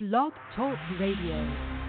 Blog Talk Radio.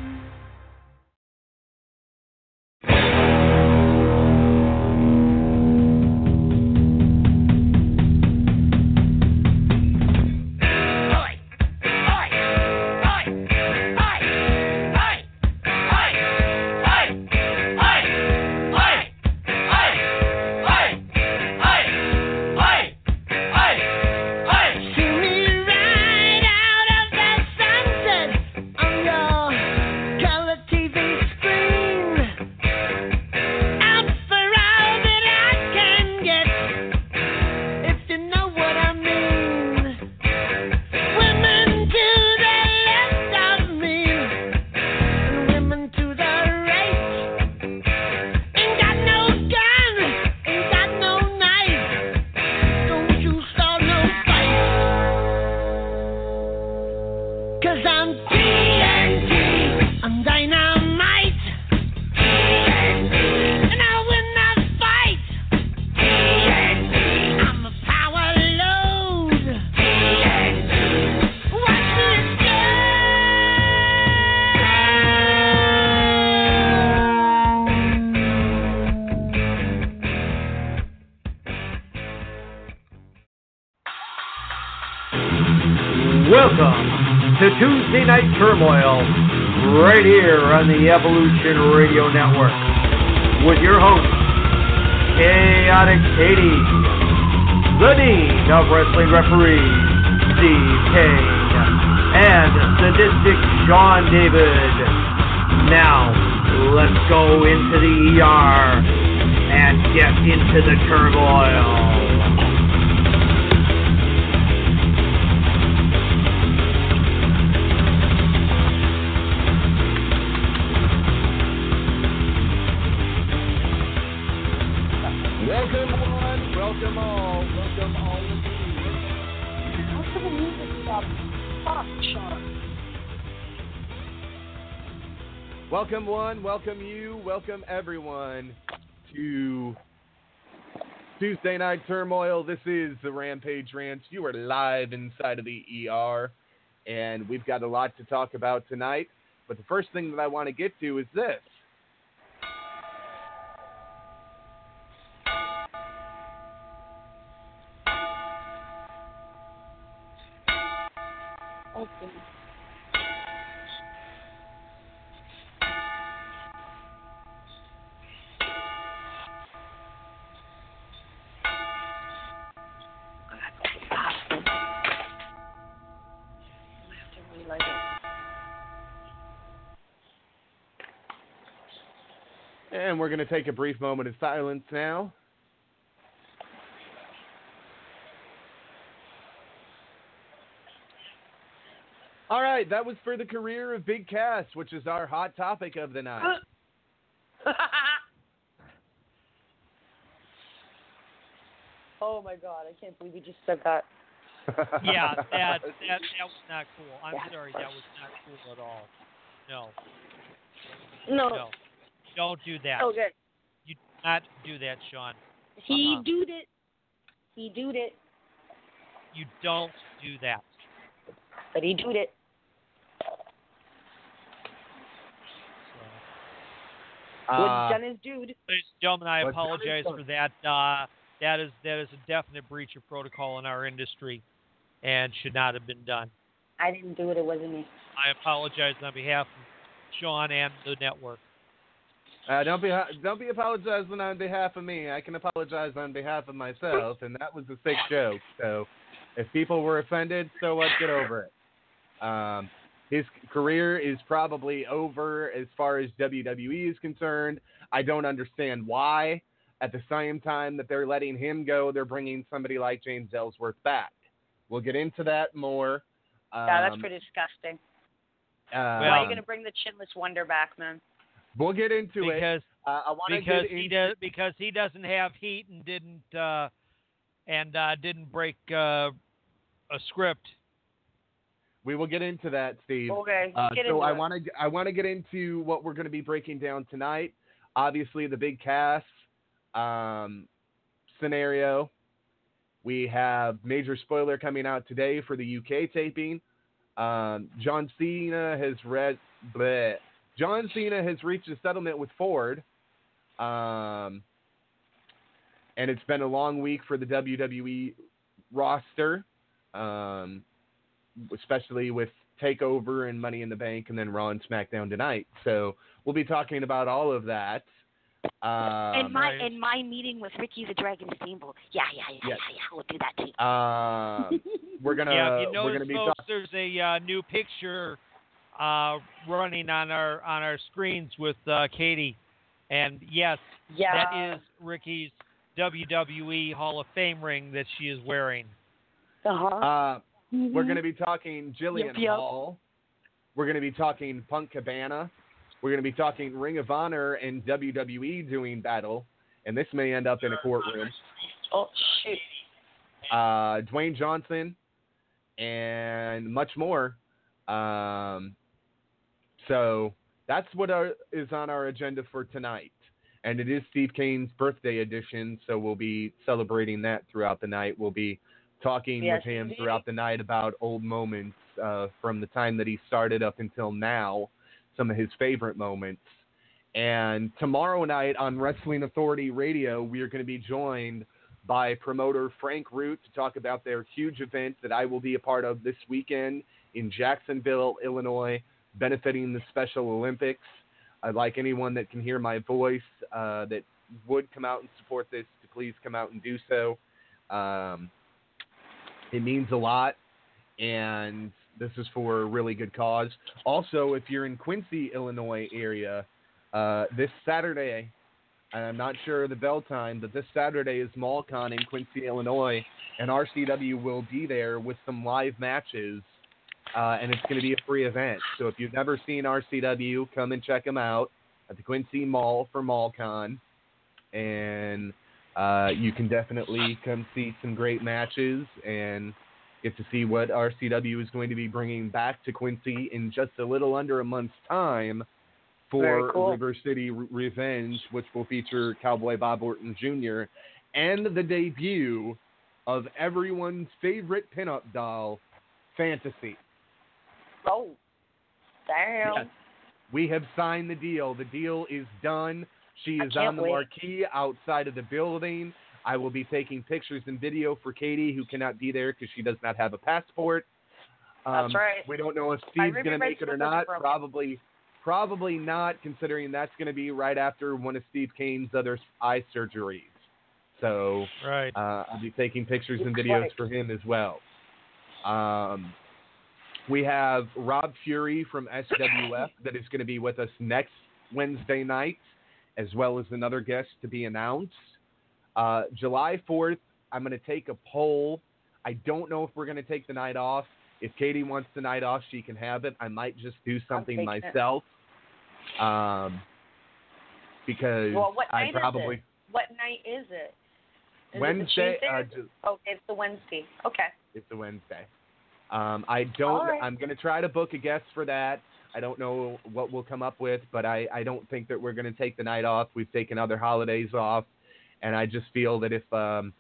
On the Evolution Radio Network, with your host, Chaotic Katie, the Dean of Wrestling Referees, Kane, and Sadistic Sean David. Now, let's go into the ER and get into the turmoil. Welcome one, welcome you, welcome everyone to Tuesday Night Turmoil. This is the Rampage Rants. You are live inside of the ER, and we've got a lot to talk about tonight. But the first thing that I want to get to is this. And we're going to take a brief moment of silence now. All right, that was for the career of Big Cass, which is our hot topic of the night. oh my god, I can't believe you just said that. yeah, that, that that was not cool. I'm sorry, that was not cool at all. No. No. No. Don't do that. Okay. You do not do that, Sean. He Uh-uh. doed it. He doed it. You don't do that. But he doed it. Uh, What's done is dude. Ladies and gentlemen, I What's apologize for that. Uh, that is that is a definite breach of protocol in our industry, and should not have been done. I didn't do it. It wasn't me. I apologize on behalf of Sean and the network. Uh, don't be don't be apologizing on behalf of me. I can apologize on behalf of myself, and that was a sick joke. So, if people were offended, so what? Get over it. Um, his career is probably over as far as WWE is concerned. I don't understand why. At the same time that they're letting him go, they're bringing somebody like James Ellsworth back. We'll get into that more. yeah, that's Um, pretty disgusting. Um, Why are you gonna bring the chinless wonder back, man? We'll get into it. because Uh, I want to because get he into does because he doesn't have heat and didn't uh, and uh, didn't break uh, a script. We will get into that, Steve. Okay, Uh, so I want to I want to get into what we're going to be breaking down tonight. Obviously, the Big Cass um, scenario. We have major spoiler coming out today for the UK taping. Um, John Cena has read. Bleh. John Cena has reached a settlement with Ford. Um, and it's been a long week for the WWE roster. Um, especially with Takeover and Money in the Bank, and then Raw and SmackDown tonight. So we'll be talking about all of that. Um, in my in my meeting with Ricky the Dragon Steamboat. Yeah, yeah, yeah, Yes. yeah, yeah. We'll do that too. um, we're gonna yeah, if you we're gonna be folks, talking. there's a uh, new picture uh, running on our on our screens with uh, Katie, and yes, Yeah. that is Ricky's WWE Hall of Fame ring that she is wearing. Uh-huh. Uh, we're Mhm. gonna be talking Jillian Yep, yep. Hall. We're gonna be talking Punk Cabana. We're gonna be talking Ring of Honor and WWE doing battle, and this may end up in a courtroom. Oh shoot. uh, Dwayne Johnson, and much more. Um, so that's what our, is on our agenda for tonight. And it is Steve Kane's birthday edition, so we'll be celebrating that throughout the night. We'll be talking Yes, with him indeed. throughout the night about old moments uh, from the time that he started up until now, some of his favorite moments. And tomorrow night on Wrestling Authority Radio, we are going to be joined by promoter Frank Root to talk about their huge event that I will be a part of this weekend in Jacksonville, Illinois, benefiting the Special Olympics. I'd like anyone that can hear my voice uh, that would come out and support this to please come out and do so. Um, it means a lot, and this is for a really good cause. Also, if you're in Quincy, Illinois area, uh, this Saturday, I'm not sure of the bell time, but this Saturday is MallCon in Quincy, Illinois, and RCW will be there with some live matches, uh, and it's going to be a free event. So if you've never seen RCW, come and check them out at the Quincy Mall for MallCon, and uh, you can definitely come see some great matches and get to see what RCW is going to be bringing back to Quincy in just a little under a month's time for cool. River City Re- Revenge, which will feature Cowboy Bob Orton Jr. and the debut of everyone's favorite pinup doll, Fantasy. Oh. Damn. Yes. We have signed the deal. The deal is done. She is on the wait. marquee outside of the building. I will be taking pictures and video for Katie, who cannot be there because she does not have a passport. Um, That's right. We don't know if Steve's going to make it or doesn't broken. Probably, probably not, considering that's going to be right after one of Steve Kane's other eye surgeries. So Right. uh, I'll be taking pictures and videos for him as well. Um, we have Rob Fury from SWF that is going to be with us next Wednesday night, as well as another guest to be announced. Uh, July 4th, I'm going to take a poll. I don't know if we're going to take the night off. If Katie wants the night off, she can have it. I might just do something it. myself. Um, because Well, what I night probably is it? What night is it? Is Wednesday. It uh, oh, it's the Wednesday. Okay. it's a Wednesday. Um, I don't. Right. I'm going to try to book a guest for that. I don't know what we'll come up with, but I, I don't think that we're going to take the night off. We've taken other holidays off, and I just feel that if um,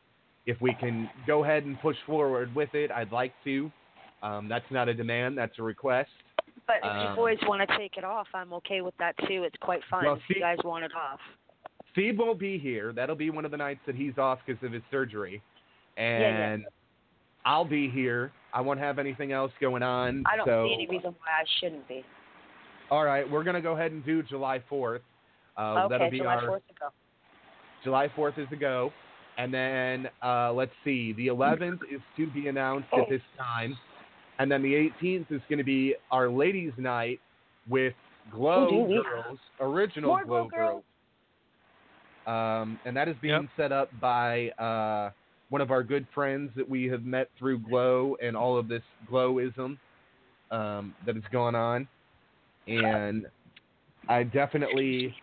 if we can go ahead and push forward with it, I'd like to. Um, that's not a demand. That's a request. But if Um, you boys want to take it off, I'm okay with that too. It's quite fun Well, if see- you guys want it off. Steve won't be here. That'll be one of the nights that he's off because of his surgery, yeah. and I'll be here. I won't have anything else going on. I don't so see any reason why I shouldn't be. All right, we're gonna go ahead and do July 4th. Uh, okay, that'll be July our 4th to go. July 4th is a go, and then uh, let's see, the 11th is to be announced Oh. at this time, and then the 18th is going to be our ladies' night with Glow Oh, dear. Girls, original More Glow Glow Girls. Um, and that is being Yep. set up by uh, one of our good friends that we have met through Glow and all of this Glowism um, that is going on. and I definitely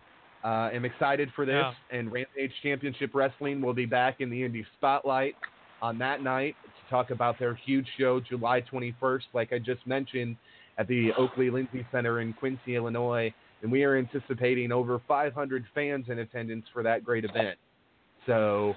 uh, am excited for this. Yeah. And Rampage Championship Wrestling will be back in the Indie Spotlight on that night to talk about their huge show, July 21st, like I just mentioned, at the Oakley Lindsay Center in Quincy, Illinois. And we are anticipating over 500 fans in attendance for that great event. So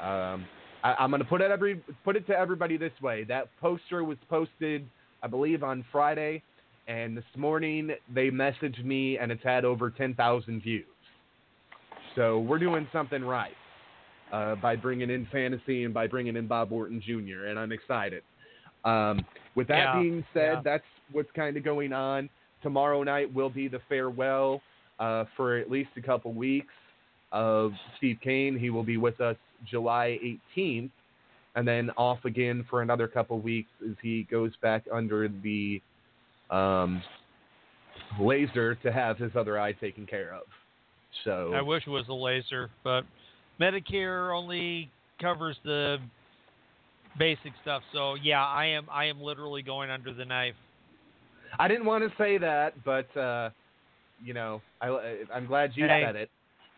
um, I, I'm going to put it every put it to everybody this way: that poster was posted, I believe, on Friday, and this morning they messaged me, and it's had over 10,000 views. So we're doing something right uh, by bringing in fantasy and by bringing in Bob Orton Jr. And I'm excited. Um, with that Yeah, being said, yeah. that's what's kind of going on. Tomorrow night will be the farewell uh, for at least a couple weeks of Steve Kane. He will be with us July 18th, and then off again for another couple weeks as he goes back under the um, laser to have his other eye taken care of. So I wish it was a laser, but Medicare only covers the basic stuff. So yeah, I am I am literally going under the knife. I didn't want to say that, but uh, you know, I, I'm glad you Hey. said it.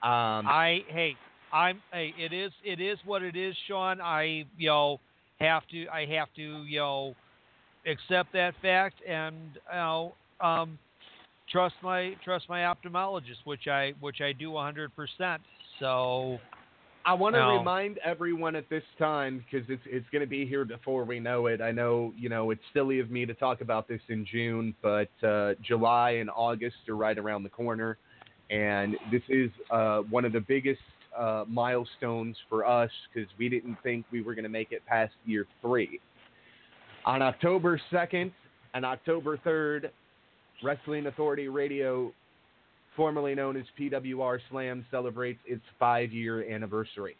Um, I hey, I'm hey, it is it is what it is, Sean. I you know have to I have to you know accept that fact and you know um trust my trust my ophthalmologist, which I which I do 100%. So I want to No. remind everyone at this time because it's it's going to be here before we know it. I know you know it's silly of me to talk about this in June, but uh, July and August are right around the corner, and this is uh, one of the biggest uh, milestones for us because we didn't think we were going to make it past year three. On October second and October third, Wrestling Authority Radio formerly known as PWR Slam, celebrates its five year anniversary.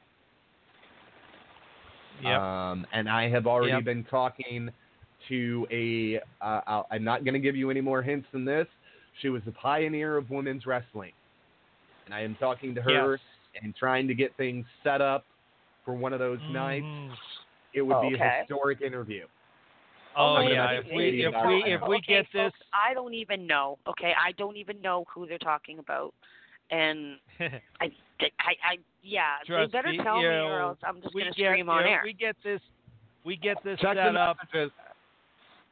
Yep. Um, and I have already Yep. been talking to a. Uh, I'll, I'm not going to give you any more hints than this. She was a pioneer of women's wrestling. And I am talking to her Yes. and trying to get things set up for one of those nights. Mhm. It would be a historic interview. Oh, my yeah, if we if we if we okay, get this folks, I don't even know. Okay, I don't even know who they're talking about, and I, I, I yeah, Trust they better me, tell me, you or else I'm just gonna get, scream on air. We get this we get this Check set up, messages.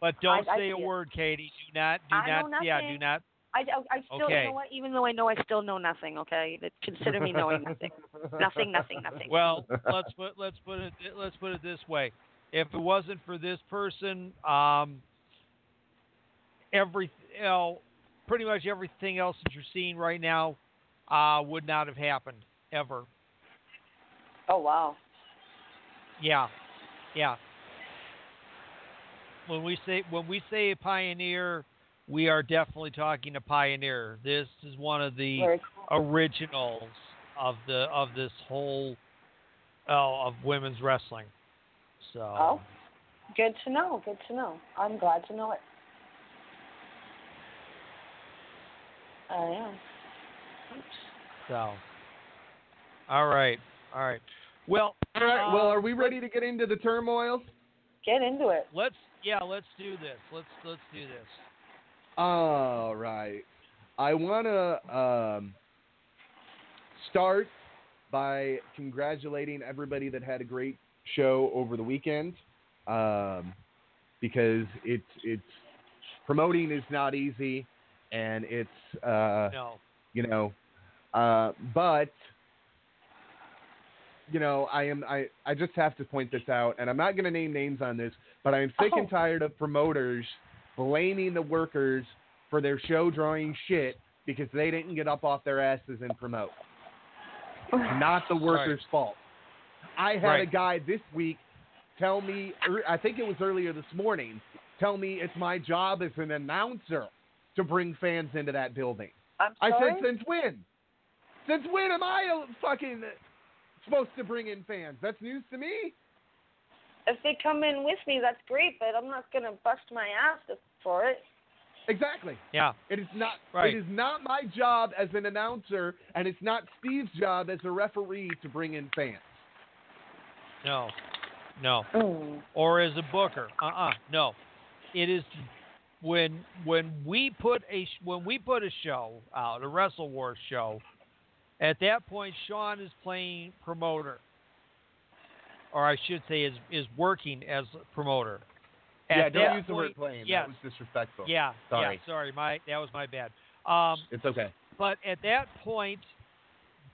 but don't I- I say a it. word, Katie. Do not do I not yeah, do not I, I, I still, Okay. you know what? Even though I know, I still know nothing. Okay, consider me knowing nothing. nothing, nothing, nothing. Well, let's put let's put it let's put it this way. If it wasn't for this person, um, every you know, pretty much everything else that you're seeing right now uh, would not have happened ever. Oh wow. Yeah, yeah. When we say when we say a pioneer, we are definitely talking a pioneer. This is one of the cool. originals of the of this whole oh, of women's wrestling. So Oh, good to know. Good to know. I'm glad to know it. I am. so all right, all right. Well, All right. Well, uh, are we ready to get into the turmoil? Get into it. let's yeah, let's do this. Let's let's do this. All right. I want to um, start by congratulating everybody that had a great show over the weekend, um, because it's it's promoting is not easy, and it's uh, No. you know, uh, but you know, I am I I just have to point this out, and I'm not going to name names on this, but I'm sick and Oh. tired of promoters blaming the workers for their show drawing shit because they didn't get up off their asses and promote. It's not the workers' fault. I had a guy this week tell me, er, I think it was earlier this morning, tell me it's my job as an announcer to bring fans into that building. I'm sorry. said, since when? Since when am I fucking supposed to bring in fans? That's news to me. If they come in with me, that's great, but I'm not gonna bust my ass for it. Exactly. Yeah. It is not. Right. It is not my job as an announcer, and it's not Steve's job as a referee to bring in fans. No. No. Mm. Or as a booker. Uh uh No. It is when when we put a when we put a show out, a Wrestle War show, at that point Sean is playing promoter, or I should say is is working as a promoter. At yeah, don't use the word playing. That was disrespectful. Yeah. Sorry. Yeah. Sorry. My that was my bad. Um, It's okay. but at that point,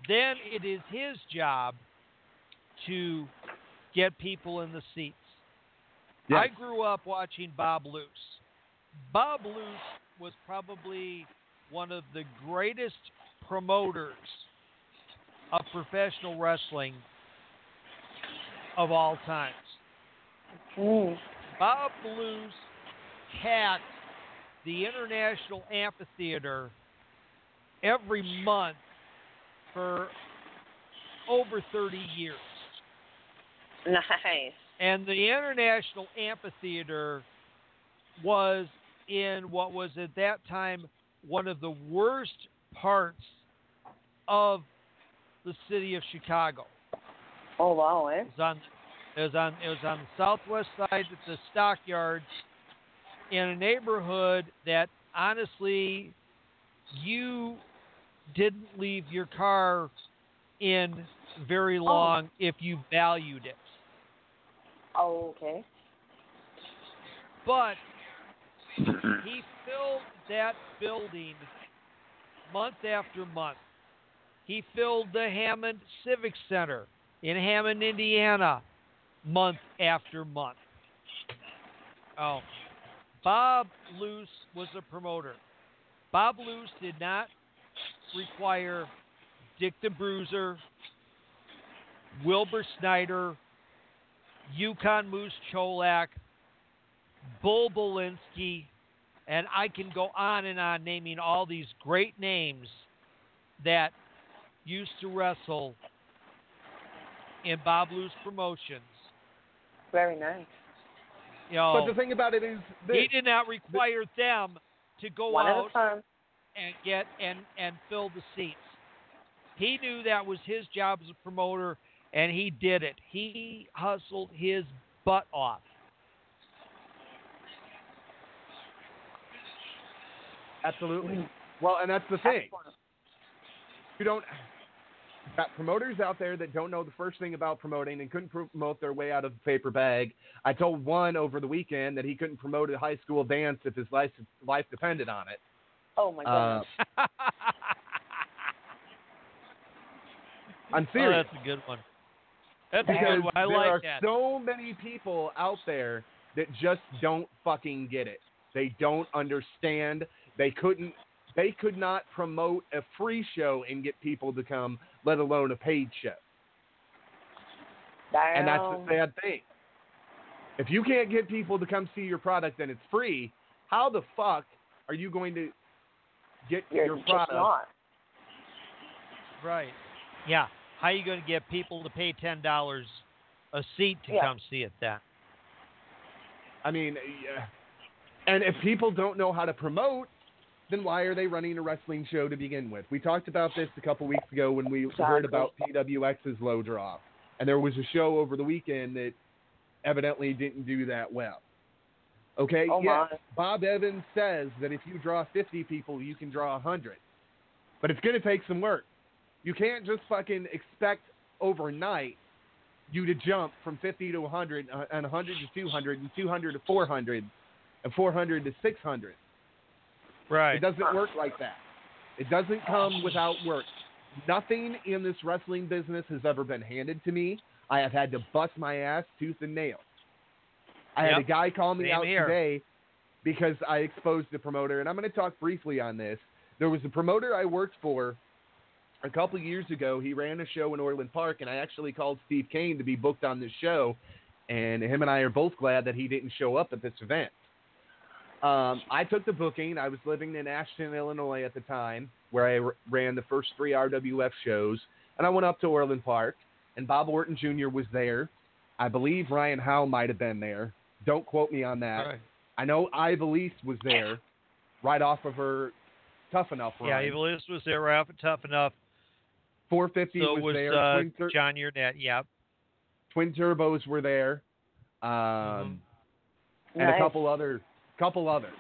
then it is his job to get people in the seats. Yes. I grew up watching Bob Luce. Bob Luce was probably one of the greatest promoters of professional wrestling of all times. Mm. Bob Luce packed the International Amphitheater every month for over 30 years. Nice. And the International Amphitheater was in what was at that time one of the worst parts of the city of Chicago. Oh wow, eh? It was on it was on it was on the southwest side of the stockyards in a neighborhood that honestly you didn't leave your car in very long if you valued it. Oh, okay. But he filled that building month after month. He filled the Hammond Civic Center in Hammond, Indiana, month after month. Oh, Bob Luce was a promoter. Bob Luce did not require Dick the Bruiser, Wilbur Snyder, Yukon Moose Cholak, Bull Belinsky, and I can go on and on naming all these great names that used to wrestle in Bob Luce promotions. Very nice. You know, But the thing about it is, this, he did not require them to go One out time. and get and and fill the seats. He knew that was his job as a promoter, and he did it. He hustled his butt off. absolutely. Well, and that's the thing. You don't got promoters out there that don't know the first thing about promoting and couldn't promote their way out of a paper bag. I told one over the weekend that he couldn't promote a high school dance if his life life depended on it. Oh my Uh. I'm Oh, serious. that's a good one. That's a good one. I there like are that. so many people out there that just don't fucking get it. They don't understand. They couldn't. They could not promote a free show and get people to come, let alone a paid show. And that's the sad thing. If you can't get people to come see your product and it's free, how the fuck are you going to get You're your product? not. Right. Yeah. How are you going to get people to pay ten dollars a seat to Yeah. come see it? Then. I mean, yeah. and if people don't know how to promote, then why are they running a wrestling show to begin with? We talked about this a couple weeks ago when we heard about PWX's low draw, and there was a show over the weekend that evidently didn't do that well. Okay, Oh, yes, my. Bob Evans says that if you draw 50 people, you can draw 100, but it's going to take some work. You can't just fucking expect overnight you to jump from 50 to 100 uh, and 100 to 200 and 200 to 400 and 400 to 600. Right. It doesn't work like that. It doesn't come without work. Nothing in this wrestling business has ever been handed to me. I have had to bust my ass tooth and nail. I had a guy call me Same out here. today because I exposed a promoter, and I'm going to talk briefly on this. There was a promoter I worked for a couple years ago. He ran a show in Orland Park, and I actually called Steve Kane to be booked on this show. And him and I are both glad that he didn't show up at this event. Um, I took the booking. I was living in Ashton, Illinois at the time, where I r- ran the first three RWF shows. And I went up to Orland Park, and Bob Orton Jr. was there. I believe Ryan Howe might have been there. Don't quote me on that. Right. I know Ivelisse was there, right off of her Tough Enough run. Yeah, Ivelisse was there right off of Tough Enough. 450 So was, was there. uh, Twin, tur- John Yurnett. Yep. Twin Turbos were there, um, Mm-hmm. and a couple other, couple others.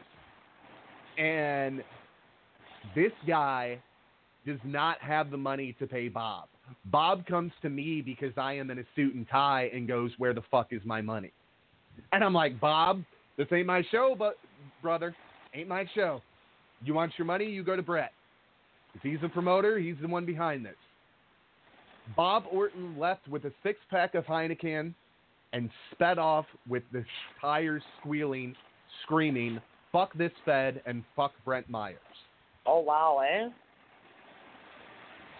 And this guy does not have the money to pay Bob. Bob comes to me because I am in a suit and tie and goes, Where the fuck is my money? And I'm like, Bob, this ain't my show, but brother, ain't my show. You want your money, you go to Brett. If he's a promoter, he's the one behind this. Bob Orton left with a six pack of Heineken and sped off with the tires squealing, screaming, fuck this Fed and fuck Brent Myers. Oh wow, eh?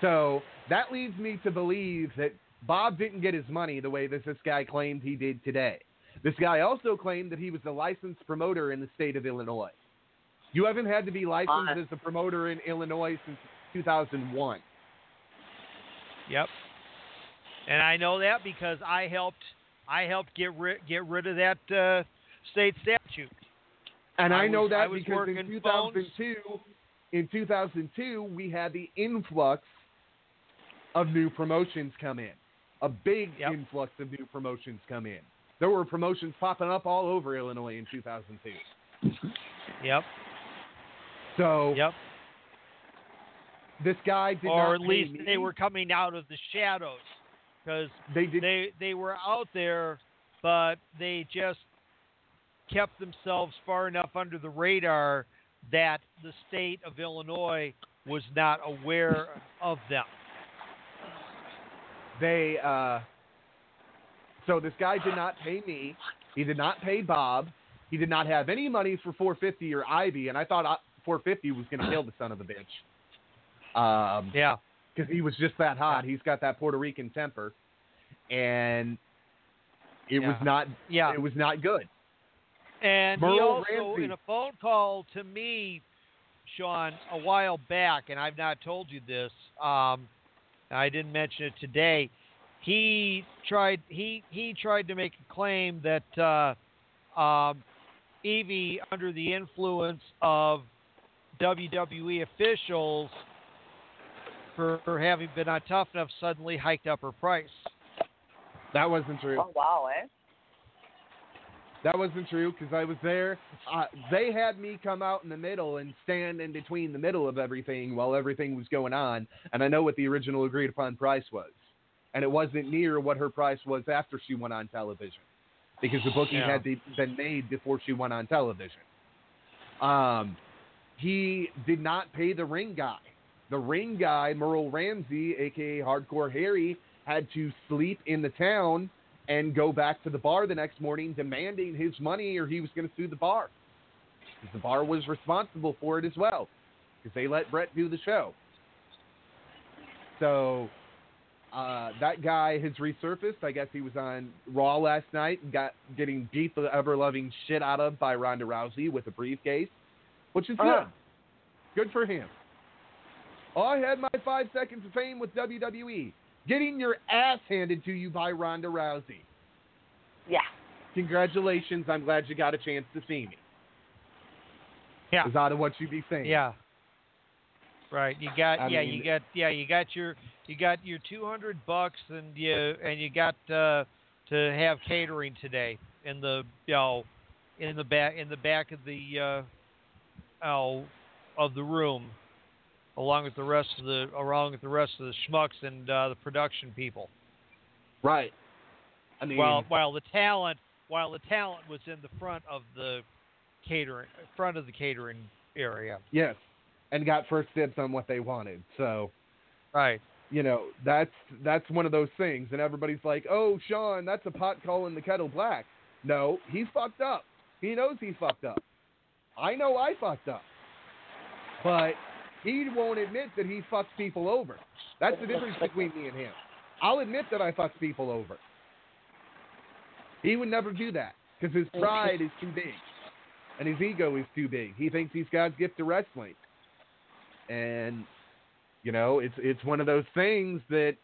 So that leads me to believe that Bob didn't get his money the way that this guy claimed he did today. This guy also claimed that he was a licensed promoter in the state of Illinois. You haven't had to be licensed Uh. as a promoter in Illinois since 2001. Yep. And I know that because I helped I helped get rid get rid of that uh, state statute. And I, I know was- that I was because in working 2002, in 2002, we had the influx of new promotions come in. A big Yep. influx of new promotions come in. There were promotions popping up all over Illinois in 2002. Yep. So Yep. this guy did or at least me. they were coming out of the shadows because They did. they they were out there, but they just kept themselves far enough under the radar that the state of Illinois was not aware of them. they uh so this guy did not pay me. He did not pay bob. He did not have any money for 450 or ivy and i thought uh, 450 was going to kill the son of a bitch. Um Yeah. because he was just that hot. He's got that puerto rican temper. And it was not Yeah. it was not good And he also, Ramsey. in a phone call to me, Sean, a while back, and I've not told you this, um, I didn't mention it today. He tried. He he tried to make a claim that uh, um, Evie, under the influence of WWE officials, for, for having been on Tough Enough, suddenly hiked up her price. that wasn't true Oh wow, eh? That wasn't true because I was there. Uh, they had me come out in the middle and stand in between the middle of everything while everything was going on. And I know what the original agreed upon price was. And it wasn't near what her price was after she went on television because the booking Yeah. had been made before she went on television. Um, he did not pay the ring guy. The ring guy, Merle Ramsey, aka Hardcore Harry, had to sleep in the town and go back to the bar the next morning demanding his money or he was going to sue the bar. Because the bar was responsible for it as well because they let Brett do the show. So uh, that guy has resurfaced. I guess he was on Raw last night and got getting beat the ever loving shit out of by Ronda Rousey with a briefcase, which is good. Uh. Good for him. I had my five seconds of fame with WWE. Getting your ass handed to you by Ronda Rousey. Yeah. Congratulations. I'm glad you got a chance to see me. Yeah. Is out of what you be saying. Yeah. Right. You got I yeah, mean- you got yeah, you got your you got your 200 bucks and you and you got uh to have catering today in the you know in the back in the back of the uh oh of the room along with the rest of the along with the rest of the schmucks and uh, the production people. Right. I mean, while while the talent while the talent was in the front of the catering front of the catering area. yes. And got first dibs on what they wanted. So, Right. you know, that's that's one of those things. And everybody's like, oh, Sean, that's a pot calling the kettle black. No, he's fucked up. He knows he fucked up. I know I fucked up. But he won't admit that he fucks people over. That's the difference between me and him. I'll admit that I fuck people over. He would never do that because his pride is too big and his ego is too big. He thinks he's God's gift to wrestling. And you know, it's it's one of those things that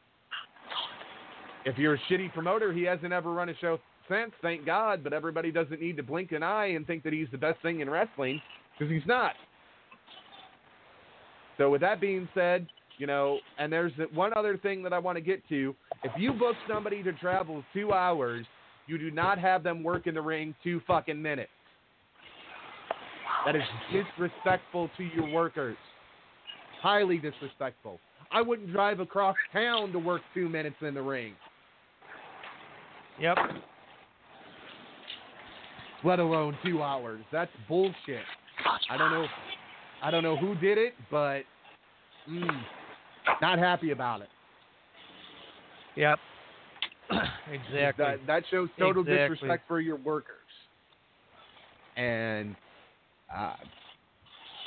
if you're a shitty promoter, he hasn't ever run a show since, thank God, but everybody doesn't need to blink an eye and think that he's the best thing in wrestling because he's not. So with that being said, you know, and there's one other thing that I want to get to. If you book somebody to travel two hours, you do not have them work in the ring two fucking minutes. That is disrespectful to your workers. Highly disrespectful. I wouldn't drive across town to work two minutes in the ring. Yep. Let alone two hours. That's bullshit. I don't know. I don't know who did it, but mm, not happy about it. Yep. exactly. That, that shows total Exactly. disrespect for your workers. And uh,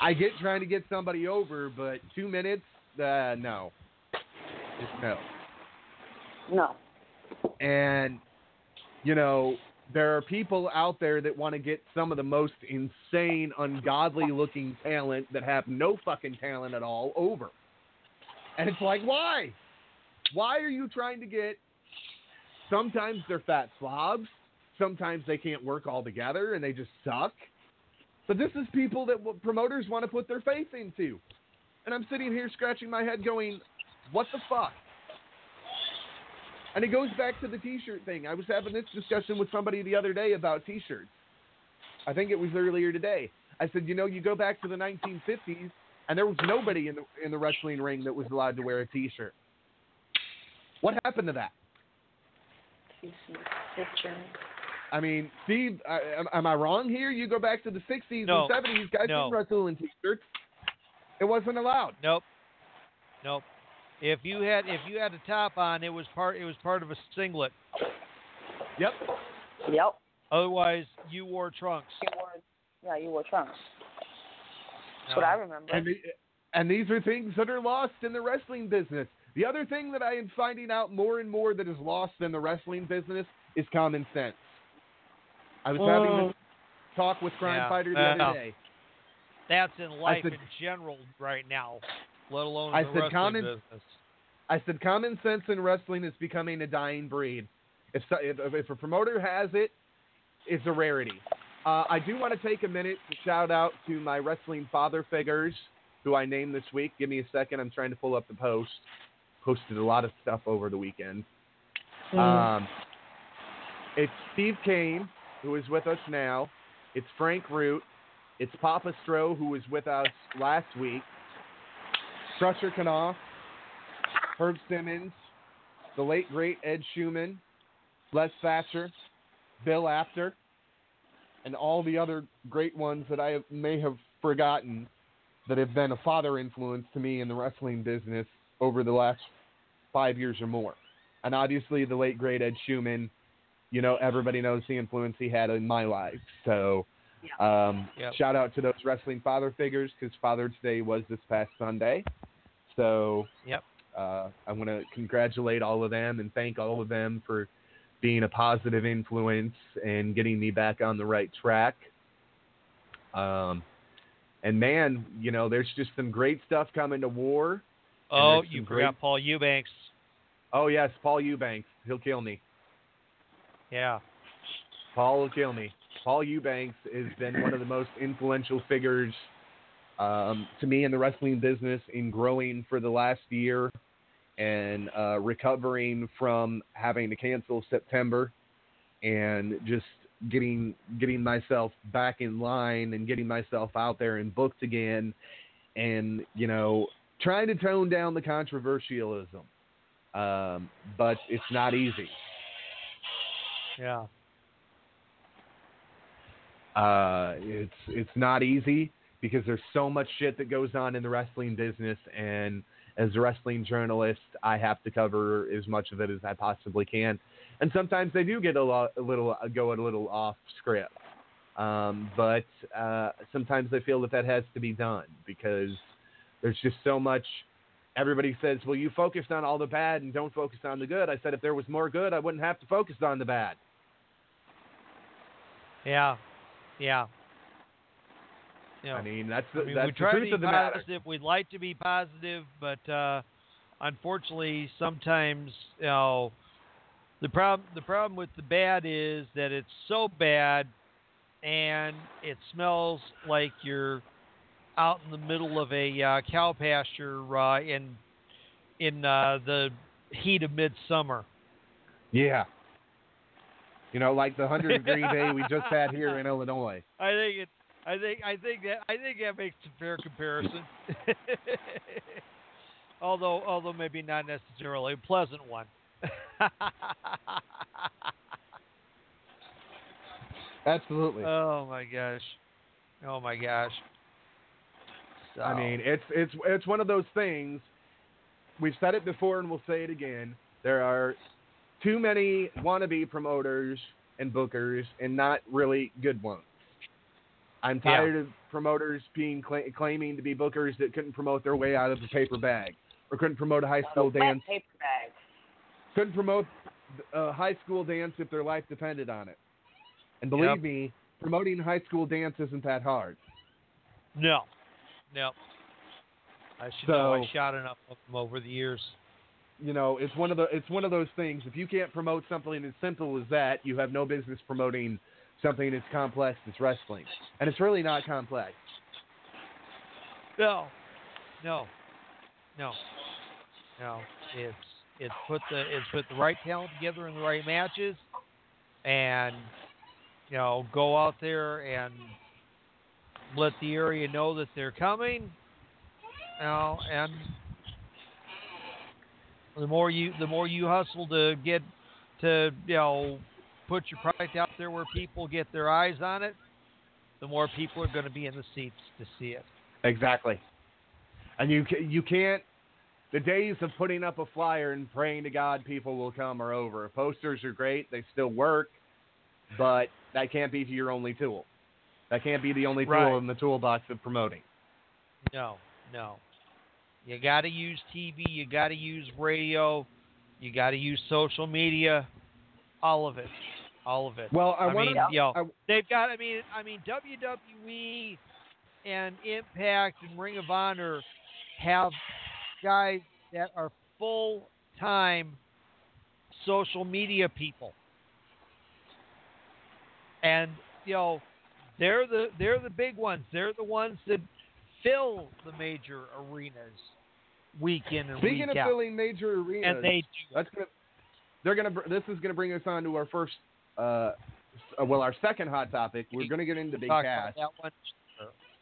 I get trying to get somebody over, but two minutes, uh, no, just no. No. And you know, there are people out there that want to get some of the most insane, ungodly looking talent that have no fucking talent at all over. And it's like, why? Why are you trying to get sometimes they're fat slobs, sometimes they can't work all together and they just suck. But this is people that promoters want to put their faith into. And I'm sitting here scratching my head going, what the fuck? And it goes back to the t-shirt thing. I was having this discussion with somebody the other day about t-shirts. I think it was earlier today. I said, you know, you go back to the 1950s and there was nobody in the in the wrestling ring that was allowed to wear a t-shirt. What happened to that? I mean, Steve, uh, am, am I wrong here? You go back to the 60s No. and 70s, guys No. didn't wrestle in t-shirts. It wasn't allowed. Nope. Nope. If you had if you had a top on, it was part it was part of a singlet. Yep. Yep. Otherwise, you wore trunks. You wore, yeah, you wore trunks. That's what I remember. And, the, and these are things that are lost in the wrestling business. The other thing that I am finding out more and more that is lost in the wrestling business is common sense. I was having this talk with Crime Yeah. Fighter the Uh, other day. That's in life said- in general right now, let alone I the said wrestling common- business. I said common sense in wrestling is becoming a dying breed. If if, if a promoter has it, it's a rarity. Uh, I do want to take a minute to shout out to my wrestling father figures who I named this week. Give me a second. I'm trying to pull up the post. Posted a lot of stuff over the weekend. Um, it's Steve Kane, who is with us now. It's Frank Root. It's Papa Stroh, who was with us last week. Crusher Knopf. Herb Simmons, the late great Ed Schumann, Les Thatcher, Bill After, and all the other great ones that I may have forgotten that have been a father influence to me in the wrestling business over the last five years or more. And obviously, the late great Ed Schumann, you know, everybody knows the influence he had in my life. So, um, Yep. shout out to those wrestling father figures because Father's Day was this past Sunday. So, Yep. uh, I want to congratulate all of them and thank all of them for being a positive influence and getting me back on the right track. Um, and man, you know, there's just some great stuff coming to war. Oh, you some forgot great- Paul Eubanks. Oh yes, Paul Eubanks. He'll kill me. Yeah. Paul will kill me. Paul Eubanks has been one of the most influential figures um, to me in the wrestling business in growing for the last year and uh, recovering from having to cancel September and just getting getting myself back in line and getting myself out there and booked again and you know trying to tone down the controversialism um, but it's not easy Yeah. Uh, it's it's not easy because there's so much shit that goes on in the wrestling business, and as a wrestling journalist, I have to cover as much of it as I possibly can. And sometimes they do get a, lo- a little go a little off script, um, but uh, sometimes I feel that that has to be done because there's just so much. Everybody says, "Well, you focused on all the bad and don't focus on the good." I said, if there was more good, I wouldn't have to focus on the bad. Yeah. Yeah. You know, I mean, that's the, I mean, that's we the try to truth be of the matter. positive. We'd like to be positive, but uh, unfortunately, sometimes you know the problem. The problem with the bad is that it's so bad, and it smells like you're out in the middle of a uh, cow pasture uh, in in uh, the heat of midsummer. Yeah. You know, like the 100 degree day we just had here in Illinois. I think it. I think I think that I think that makes a fair comparison. although although maybe not necessarily a pleasant one. Absolutely. oh my gosh. Oh my gosh. So, I mean, it's it's it's one of those things. We've said it before, and we'll say it again. There are too many wannabe promoters and bookers, and not really good ones. I'm Yeah. tired of promoters being cla- claiming to be bookers that couldn't promote their way out of a paper bag, or couldn't promote a high school Wet dance, paper bag. couldn't promote a high school dance if their life depended on it. And believe Yep. me, promoting high school dance isn't that hard. no, no. I should know. I shot enough of them over the years. You know, it's one of the it's one of those things. If you can't promote something as simple as that, you have no business promoting something as complex as wrestling. And it's really not complex. No, no, no, no. It's it's put the it's put the right talent together in the right matches, and you know go out there and let the area know that they're coming. You know, and the more you the more you hustle to get to you know put your product out there where people get their eyes on it, the more people are going to be in the seats to see it. Exactly. And you you can't. The days of putting up a flyer and praying to God people will come are over. Posters are great; they still work, but that can't be your only tool. That can't be the only tool Right. in the toolbox of promoting. No, no. You got to use TV. You got to use radio. You got to use social media. All of it. All of it. Well, I, I want mean, to. you know, they've got. I mean, I mean, WWE and Impact and Ring of Honor have guys that are full time social media people, and you know, they're the they're the big ones. They're the ones that fill the major arenas week in and Speaking week of filling major arenas, and they That's gonna. They're gonna. This is gonna bring us on to our first. Uh, well, our second hot topic. We're gonna get into Big Cass. about that one.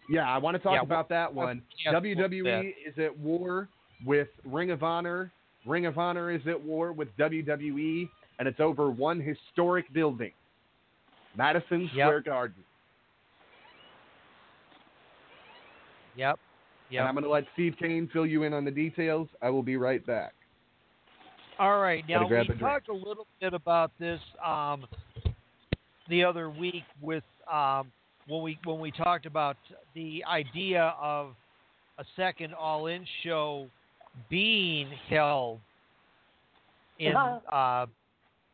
Yeah, I want to talk Yeah, about that one. yeah, WWE is at war with Ring of Honor. Ring of Honor is at war with WWE, and it's over one historic building, Madison Square Garden. Yep. And I'm going to let Steve Kane fill you in on the details. I will be right back. All right. Now we a talked a little bit about this um, the other week with um, when we when we talked about the idea of a second All In show being held in uh,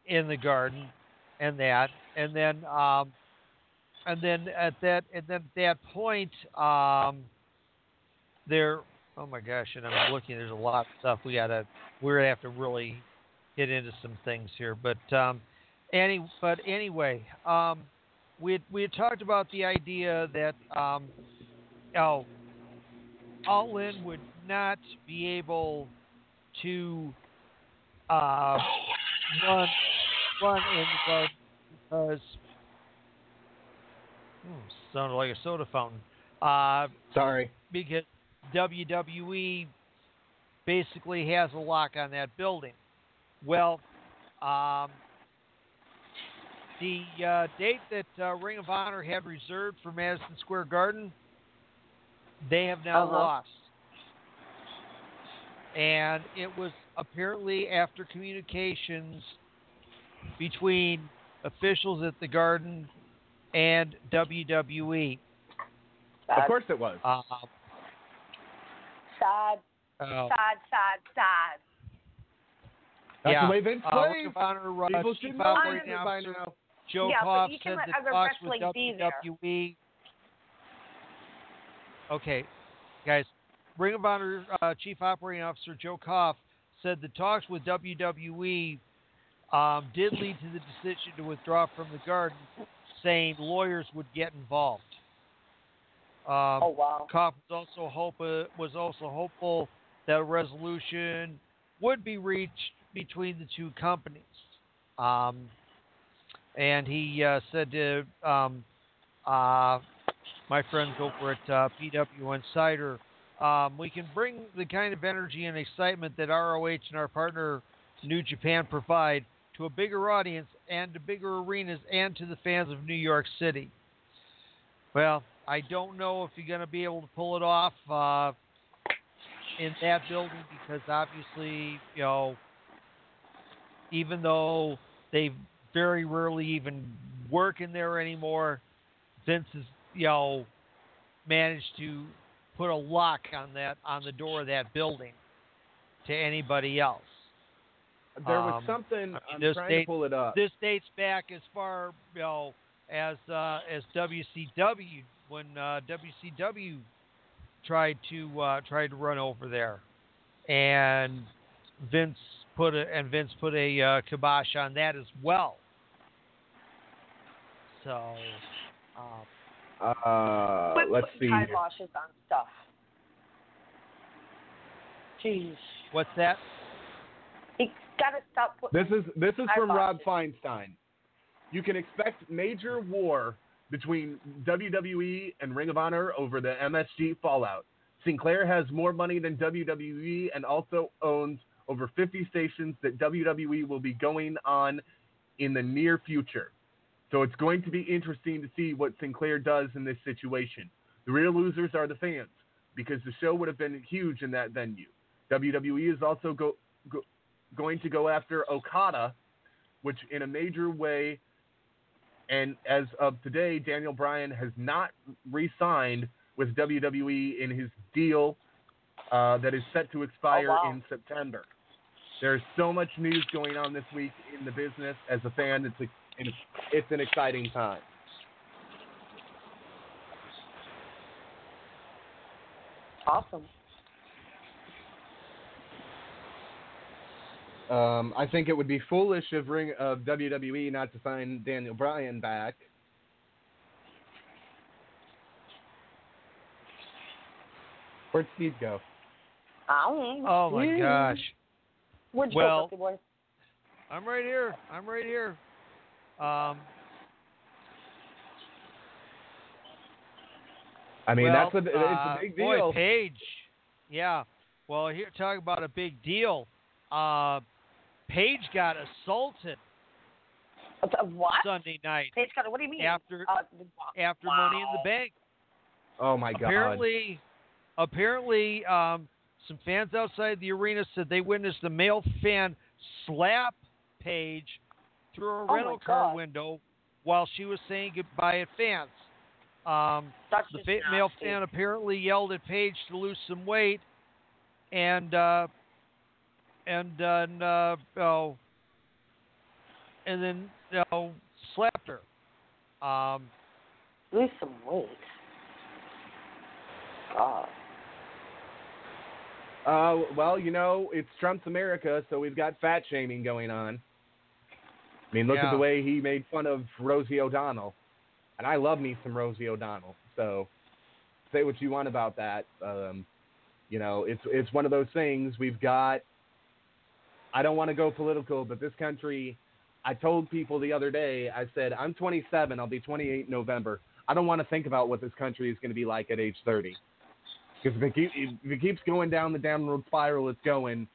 in the garden and that and then um, and then at that and then at that point um, there oh my gosh and I'm looking there's a lot of stuff we gotta we're gonna have to really get into some things here but um, any but anyway um, we had, we had talked about the idea that um, oh all in would not be able to uh, run run in the because hmm, sounded like a soda fountain. Uh, Sorry. because WWE basically has a lock on that building. Well, um, the uh, date that uh, Ring of Honor had reserved for Madison Square Garden, they have now Uh-huh. lost. And it was apparently after communications between officials at the Garden and WWE. Of course it was. Um, Sad, oh. sad, sad, sad. That's yeah. the way Vince uh, plays. Ring of Honor uh, People should know operating that by now. Joe Yeah, but you can said let that other talks wrestling be there. WWE. Okay, guys. Ring of Honor uh, Chief Operating Officer Joe Koff said the talks with WWE um, did lead to the decision to withdraw from the Garden, saying lawyers would get involved. Um, Oh wow. Was also hope uh, was also hopeful that a resolution would be reached between the two companies. Um, and he uh, said to um, uh, my friends over at uh, PW Insider. Um, we can bring the kind of energy and excitement that ROH and our partner New Japan provide to a bigger audience and to bigger arenas and to the fans of New York City. Well, I don't know if you're going to be able to pull it off uh, in that building because obviously, you know, even though they very rarely even work in there anymore, Vince has, you know, managed to put a lock on that on the door of that building to anybody else. There was Um, something I mean, this trying date- to pull it up. This dates back as far, you know, as uh, as WCW when uh, WCW tried to uh, tried to run over there, and Vince put a and Vince put a uh, kibosh on that as well. So, um, Uh, Quit let's see. here. kiboshes on stuff. Jeez. what's that? You gotta stop. This is this is from Rob. Feinstein. You can expect major war between WWE and Ring of Honor over the MSG fallout. Sinclair has more money than WWE and also owns over 50 stations that WWE will be going on in the near future. So it's going to be interesting to see what Sinclair does in this situation. The real losers are the fans because the show would have been huge in that venue. WWE is also go, go, going to go after Okada, which in a major way, and as of today, Daniel Bryan has not re signed with WWE in his deal uh, that is set to expire Oh, wow. in September. There's so much news going on this week in the business. As a fan, it's, a, it's, it's an exciting time. Awesome. Um, I think it would be foolish of Ring of WWE not to sign Daniel Bryan back. Where'd Steve go? I don't know. Oh my gosh! Where'd you Well- go, boy? I'm right here. I'm right here. Um, I mean, well, that's a it's uh, a big deal. boy, deal. Paige. Yeah. Well, here talk about a big deal. Uh, Paige got assaulted What? Sunday night Paige got what do you mean? after Uh, after Money in the. Bank. oh my god! apparently, apparently, um, some fans outside the arena said they witnessed a male fan slap Paige through a Oh rental car window while she was saying goodbye at fans. Um, That's the fa- male fan apparently yelled at Paige to lose some weight, and uh, and uh, uh, oh, and then you know, slapped her. Um, Lose some weight. God. Uh, well, you know, it's Trump's America, so we've got fat shaming going on. I mean, look at the way he made fun of Rosie O'Donnell, and I love me some Rosie O'Donnell. So, say what you want about that. Um, you know, it's it's one of those things. We've got. I don't want to go political, but this country. I told people the other day. I said I'm 27. I'll be 28 in November. I don't want to think about what this country is going to be like at age 30. Because if it, keep, if it keeps going down the downward spiral it's going,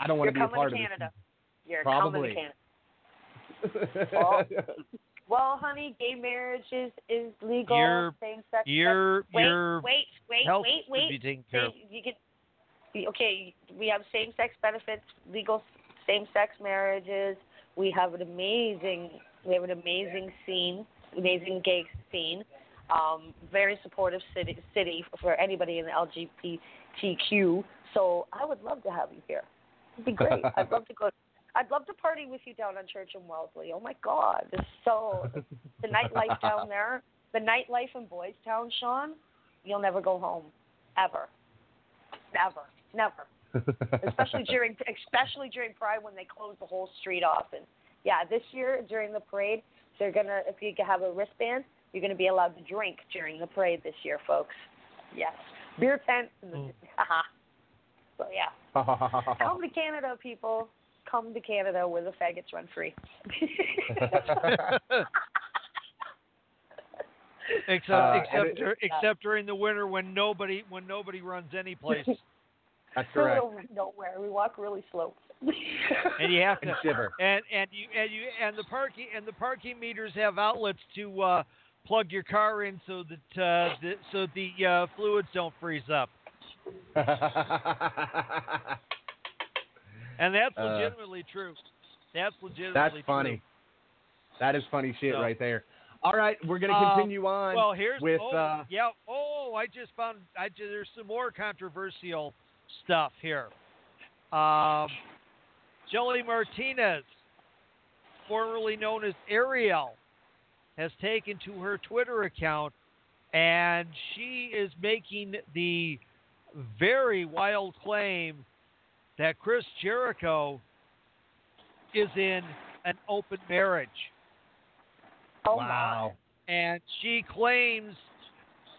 I don't want You're to be a part to of Canada. You're Probably. coming to Canada. Well, Well, honey, gay marriage is, is legal. Your- Same sex. your wait, your wait, wait, health wait, would be wait. taken care of. Same- You get okay. We have same sex benefits, legal same sex marriages. We have an amazing, we have an amazing scene, amazing gay scene. Um, very supportive city, city for anybody in the LGBTQ. So I would love to have you here. It'd be great. I'd love to go. I'd love to party with you down on Church and Wellesley. Oh my God, it's so the nightlife down there, the nightlife in Boys Town, Sean. You'll never go home, ever, never, never. especially during especially during Pride when they close the whole street off. And yeah, this year during the parade, they're gonna if you have a wristband, you're gonna be allowed to drink during the parade this year, folks. Yes, beer tents. And the, haha. so yeah, come to Canada, people. Come to Canada where the faggots run free. Except Uh, except it- dur- except during the winter when nobody when nobody runs any place, That's We're correct. over nowhere. We walk really slow. and you have And to shiver. and and you and you and the parking and the parking meters have outlets to uh, plug your car in so that uh, the, so the uh, fluids don't freeze up. And that's Uh, legitimately true. That's legitimately That's true. funny. That is funny shit So- right there. All right, we're gonna Um, continue on Well, here's with oh, uh, yeah. Oh, I just found I ju- there's some more controversial stuff here. Um, Shelly Martinez, formerly known as Ariel, has taken to her Twitter account, and she is making the very wild claim that Chris Jericho is in an open marriage Oh wow. and she claims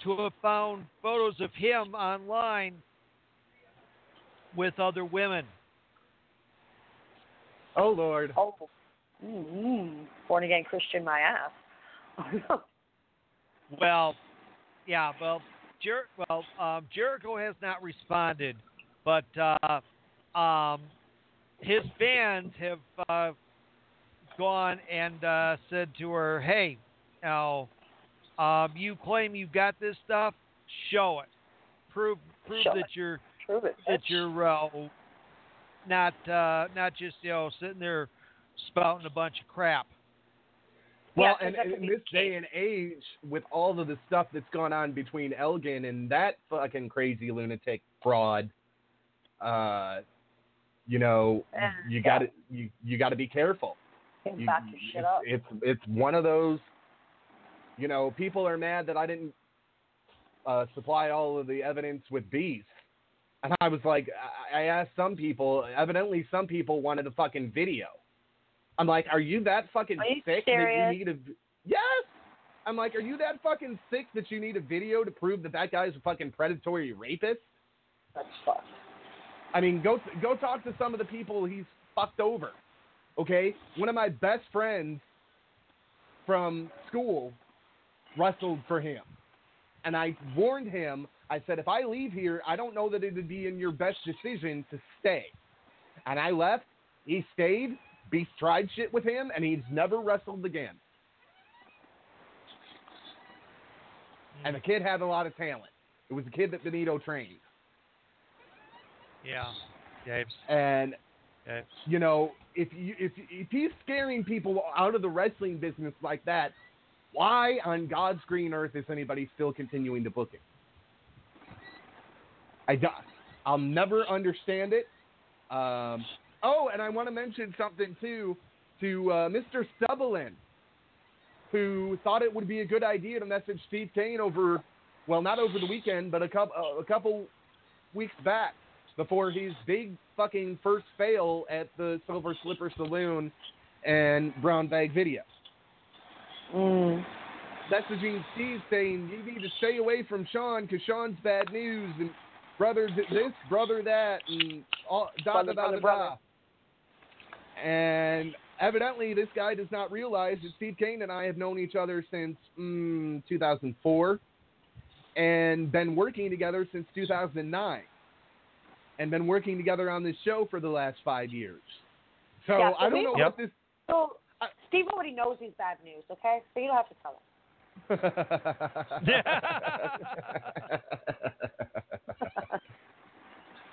to have found photos of him online with other women. Oh lord. Oh. Mm-hmm. Born again Christian, my ass. Well, yeah, well, Jer- well, um, Jericho has not responded, but uh, um, his fans have uh, gone and uh, said to her, "Hey, now, um, you claim you've got this stuff. Show it. Prove prove Show that it. you're Prove it. that you're uh, not uh, not just you know sitting there spouting a bunch of crap. Well, Yeah, 'cause and, and in be this day and age, with all of the stuff that's gone on between Elgin and that fucking crazy lunatic fraud, uh, you know, you yeah. got to you you got to be careful. Can You- back your shit it's, up. it's it's one of those. You know, people are mad that I didn't uh, supply all of the evidence with bees, and I was like, I, asked some people. Evidently, some people wanted a fucking video. I'm like, are you that fucking you sick serious? that you need a? Yes. I'm like, are you that fucking sick that you need a video to prove that that guy's a fucking predatory rapist? That's fucked. I mean, go go talk to some of the people he's fucked over. Okay, one of my best friends from school wrestled for him, and I warned him. I said, if I leave here, I don't know that it would be in your best decision to stay. And I left. He stayed. Beast tried shit with him, and he's never wrestled again. Hmm. And the kid had a lot of talent. It was a kid that Benito trained. Yeah, And you know, if you if if he's scaring people out of the wrestling business like that, why on God's green earth is anybody still continuing to book him? I do, I'll never understand it. Um, oh, and I want to mention something too to uh, Mr. Stubblin, who thought it would be a good idea to message Steve Kane over, well, not over the weekend, but a couple uh, a couple weeks back before his big fucking first fail at the Silver Slipper Saloon and Brown Bag Video. Mm. Messaging Steve saying you need to stay away from Sean because Sean's bad news and brother this, brother that, and all da da Brother, da da da. And evidently, this guy does not realize that Steve Kane and I have known each other since mm, 2004 and been working together since 2009 and been working together on this show for the last five years. So Yeah, so I don't know Yep. what this. So Steve already knows he's bad news, okay? So you don't have to tell him.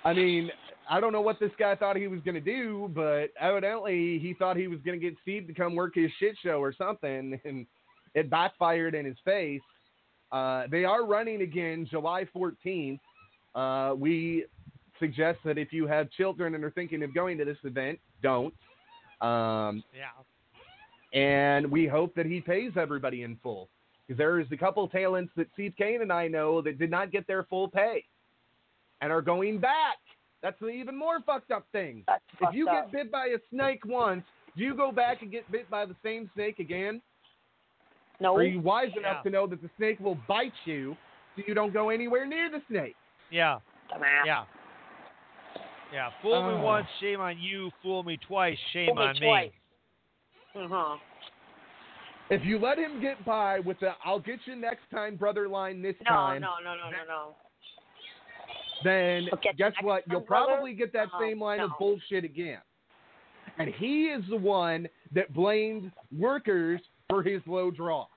I mean, I don't know what this guy thought he was going to do, but evidently he thought he was going to get Steve to come work his shit show or something, and it backfired in his face. Uh, they are running again July 14th. Uh, we suggest that if you have children and are thinking of going to this event, don't. Um, yeah. and we hope that he pays everybody in full. Because there is a couple talents that Steve Kane and I know that did not get their full pay and are going back. That's the even more fucked up thing. That's If you up. get bit by a snake once, do you go back and get bit by the same snake again? no. Are you wise Yeah. enough to know that the snake will bite you so you don't go anywhere near the snake? Yeah, Dumbass. yeah, yeah. Fool me Oh. once, shame on you. Fool me twice, shame Fool me on twice. Uh-huh. If you let him get by with the "I'll get you next time, brother" line this No, time, no, no, no, no, no. Then Okay, guess next what? You'll brother? probably get that No, same line of bullshit again. And he is the one that blamed workers for his low draw.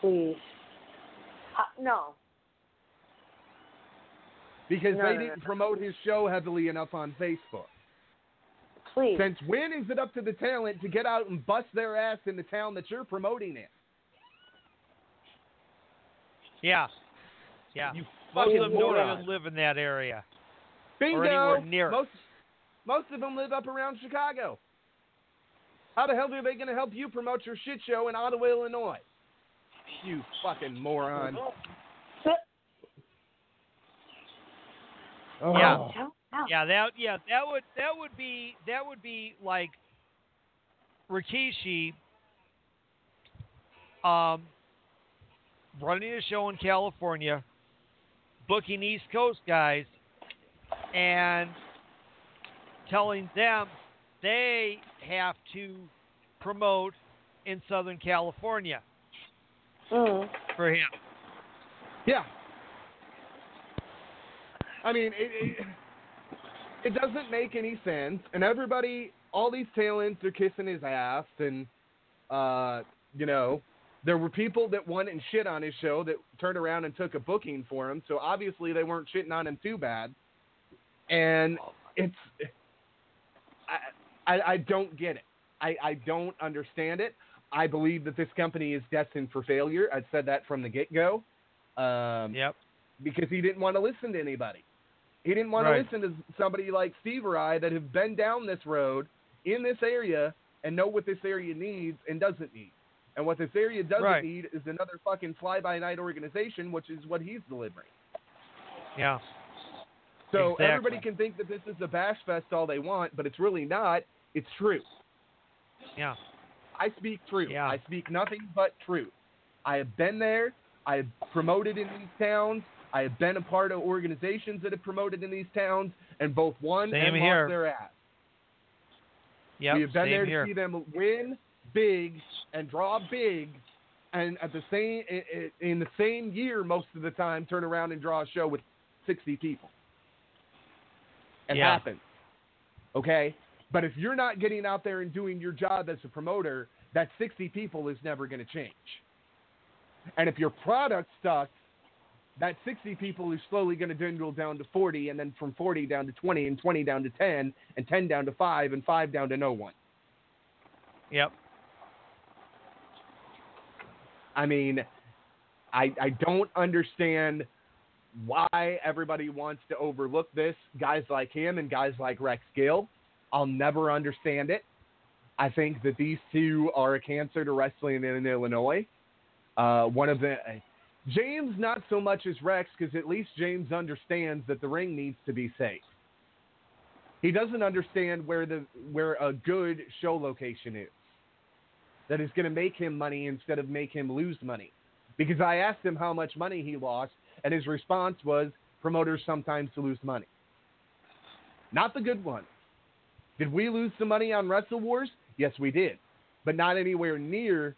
Please. Uh, no. because No, they no, no, didn't no. promote his show heavily enough on Facebook. Please. Since when is it up to the talent to get out and bust their ass in the town that you're promoting in? Yeah. Yeah. You Most fucking of them don't moron. even live in that area. Bingo. Or anywhere near. Most most of them live up around Chicago. How the hell are they going to help you promote your shit show in Ottawa, Illinois? You fucking moron. Yeah. Oh. Yeah, that yeah, that would that would be that would be like Rikishi um running a show in California, booking East Coast guys and telling them they have to promote in Southern California Mm. for him. Yeah. I mean, it, it, it doesn't make any sense. And everybody, all these talents are kissing his ass. And, uh, you know, there were people that went and shit on his show that turned around and took a booking for him. So obviously they weren't shitting on him too bad. And it's, I, I, I don't get it. I, I don't understand it. I believe that this company is destined for failure. I said that from the get go. Um, Yep. Because he didn't want to listen to anybody. He didn't want Right. to listen to somebody like Steve or I that have been down this road in this area and know what this area needs and doesn't need. And what this area doesn't Right. need is another fucking fly by night organization, which is what he's delivering. Yeah. So Exactly. everybody can think that this is a bash fest all they want, but it's really not. It's true. Yeah. I speak truth. Yeah. I speak nothing but truth. I have been there. I have promoted in these towns. I have been a part of organizations that have promoted in these towns and both won Same and here. lost their ass. Yep. we have been there here. to see them win big and draw big, and at the same in the same year, most of the time, turn around and draw a show with sixty people. It Yeah. happens. Okay, but if you're not getting out there and doing your job as a promoter, that sixty people is never going to change. And if your product sucks, that 60 people is slowly going to dwindle down to 40, and then from 40 down to 20, and 20 down to 10, and 10 down to 5, and 5 down to no one. Yep. I mean, I, I don't understand why everybody wants to overlook this. Guys like him and guys like Rex Gill, I'll never understand it. I think that these two are a cancer to wrestling in Illinois. Uh, one of the James, not so much as Rex, because at least James understands that the ring needs to be safe. He doesn't understand where the where a good show location is that is going to make him money instead of make him lose money. Because I asked him how much money he lost, and his response was promoters sometimes lose money. Not the good one. Did we lose some money on Wrestle Wars? Yes, we did. But not anywhere near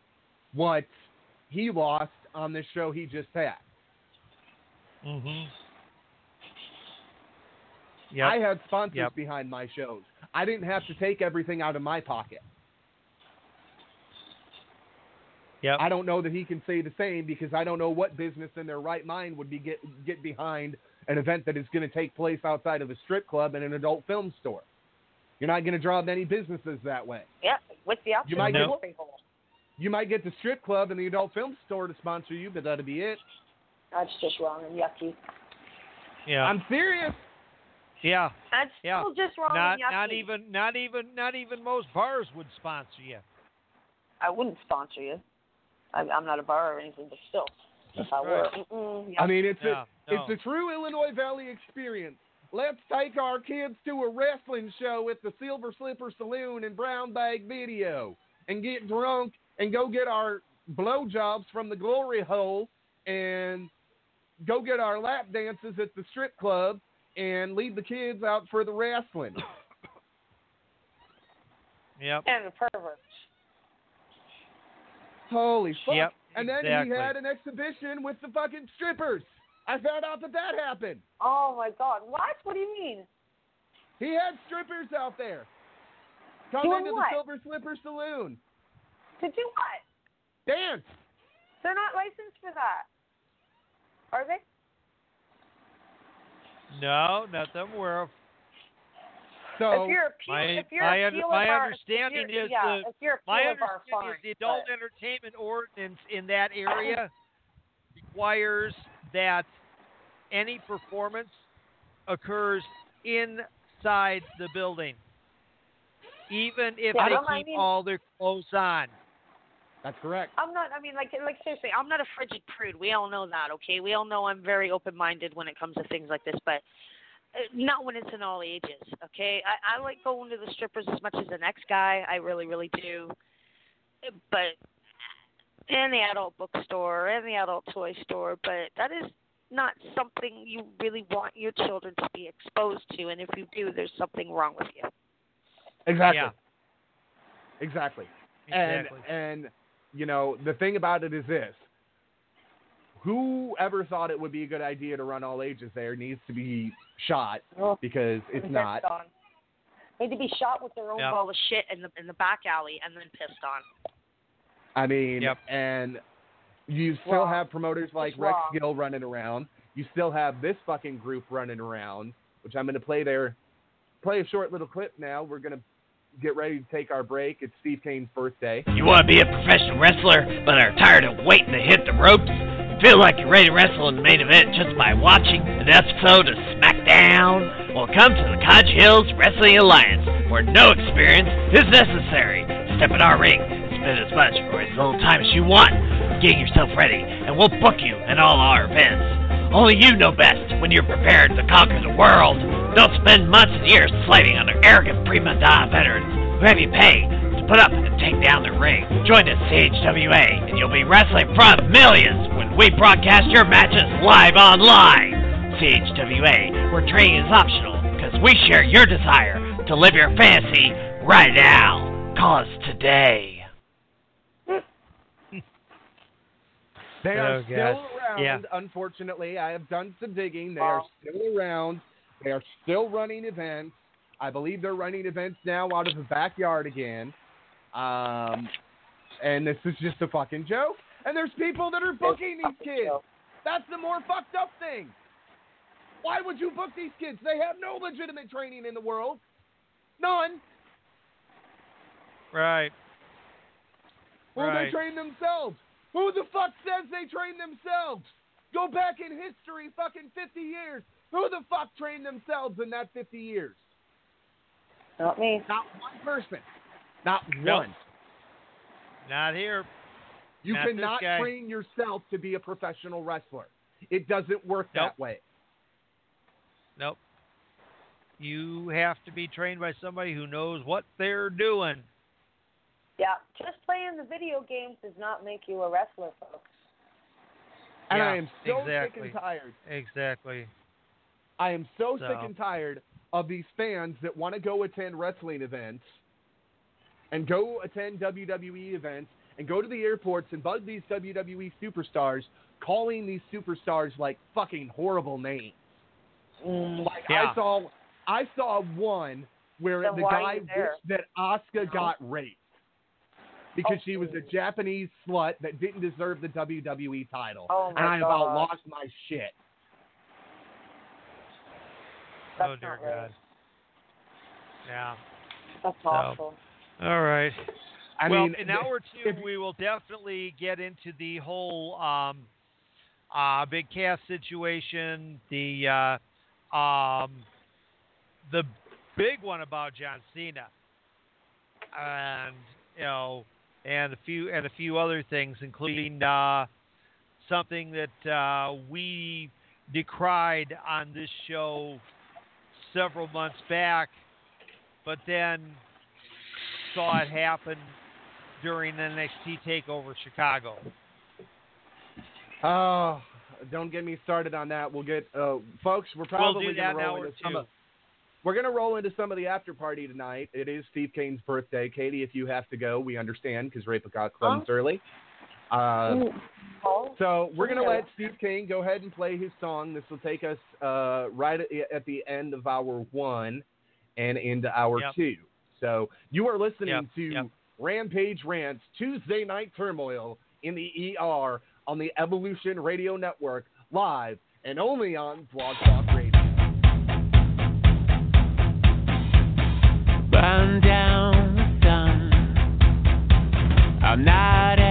what he lost on this show he just had. Mhm. Yep. I had sponsors Yep. behind my shows. I didn't have to take everything out of my pocket. Yep. I don't know that he can say the same because I don't know what business in their right mind would be get get behind an event that is going to take place outside of a strip club and an adult film store. You're not going to draw many businesses that way. Yeah, with the option You might of get- people. You might get the strip club and the adult film store to sponsor you, but that'll be it. That's just wrong and yucky. yeah. I'm serious. yeah. That's Yeah. still just wrong Not and yucky. not even not even not even most bars would sponsor you. I wouldn't sponsor you. I, I'm not a bar or anything, but still, if I were, Right. mm-mm, I mean, it's Yeah, a no. it's a true Illinois Valley experience. Let's take our kids to a wrestling show at the Silver Slipper Saloon and Brown Bag Video and get drunk and go get our blowjobs from the glory hole and go get our lap dances at the strip club and lead the kids out for the wrestling. Yep. and a pervert. Holy fuck! Yep, and then exactly. he had an exhibition with the fucking strippers. I found out that that happened. Oh my God! What? What do you mean? He had strippers out there. Come Doing into what? the Silver Slipper Saloon. To do what? Dance. They're not licensed for that. Are they? No, not that I'm aware of. So if you're a peel, my if you're my, a under- my bar, understanding is yeah, the if you're a my Peel bar, understanding is the adult but- entertainment ordinance in that area requires that any performance occurs inside the building, even if Yeah, they don't- I keep mean- all their clothes on. That's correct. I'm not. I mean, like, like seriously, I'm not a frigid prude. We all know that, okay? We all know I'm very open-minded when it comes to things like this, but not when it's in all ages, okay? I, I like going to the strippers as much as the next guy. I really, really do. Uh, But in the adult bookstore, and the adult toy store, but that is not something you really want your children to be exposed to. And if you do, there's something wrong with you. Exactly. Yeah. Exactly. Exactly. And and you know the thing about it is this: whoever thought it would be a good idea to run all ages there needs to be shot Oh, because it's pissed not. on. Need to be shot with their own Yep. ball. of shit in the in the back alley and then pissed on. I mean, Yep. and you still Wrong. have promoters like It's Rex wrong. Gill running around. You still have this fucking group running around, which I'm going to play their play a short little clip now. We're going to get ready to take our break. It's Steve Kane's birthday. You want to be a professional wrestler, but are tired of waiting to hit the ropes? Feel like you're ready to wrestle in the main event just by watching an episode of SmackDown? Well, come to the Cottage Hills Wrestling Alliance, where no experience is necessary. Step in our ring, spend as much or as little time as you want. Get yourself ready, and we'll book you in all our events. Only you know best when you're prepared to conquer the world. Don't spend months and years slaving under arrogant prima donna veterans who have you pay to put up and take down the ring. Join us CHWA, and you'll be wrestling in front of millions we broadcast your matches live online. CHWA, where training is optional because we share your desire to live your fantasy right now. Call us today. They are Oh, still around. Yeah. Unfortunately, I have done some digging. They Wow. are still around. They are still running events. I believe they're running events now out of the backyard again. Um, and this is just a fucking joke. And there's people that are booking these kids. That's the more fucked up thing. Why would you book these kids? They have no legitimate training in the world. None. Right. Well, Right. they train themselves. Who the fuck says they train themselves? Go back in history, fucking 50 years. Who the fuck trained themselves in that 50 years? Not me. Not one person. Not Nope. one. Not here. You Not cannot train yourself to be a professional wrestler. It doesn't work Nope. that way. Nope. You have to be trained by somebody who knows what they're doing. Yeah, just playing the video games does not make you a wrestler, folks. And Yeah, I am so sick exactly. and tired. Exactly. I am so, sick and tired of these fans that want to go attend wrestling events and go attend WWE events and go to the airports and bug these WWE superstars, calling these superstars like fucking horrible names. Mm, like Yeah. I saw, I saw one where Then the guy wished that Asuka uh-huh. got raped because she was a oh. Japanese slut that didn't deserve the WWE title, Oh and I about lost my shit. That's oh dear not right. God. Yeah. That's So- awful. All right. I well, mean, in an hour two, if- we will definitely get into the whole um, uh, Big Cass situation. The uh, um, the big one about John Cena, and you know, and a few and a few other things, including uh, something that uh, we decried on this show several months back, but then saw it happen during NXT Takeover Chicago? Oh, don't get me started on that. We'll get uh, folks. We're probably we'll gonna roll into some of, We're gonna roll into some of the after party tonight. It is Steve Kane's birthday. Katie, if you have to go, we understand because Ray got comes huh? early. Uh, so we're gonna let Steve Kane go ahead and play his song. This will take us uh, right at the end of hour one and into hour yep. two. So you are listening yep. to yep. Rampage Rants, Tuesday Night Turmoil in the ER on the Evolution Radio Network, live and only on Blog Talk Radio. Burn down the sun. I'm not.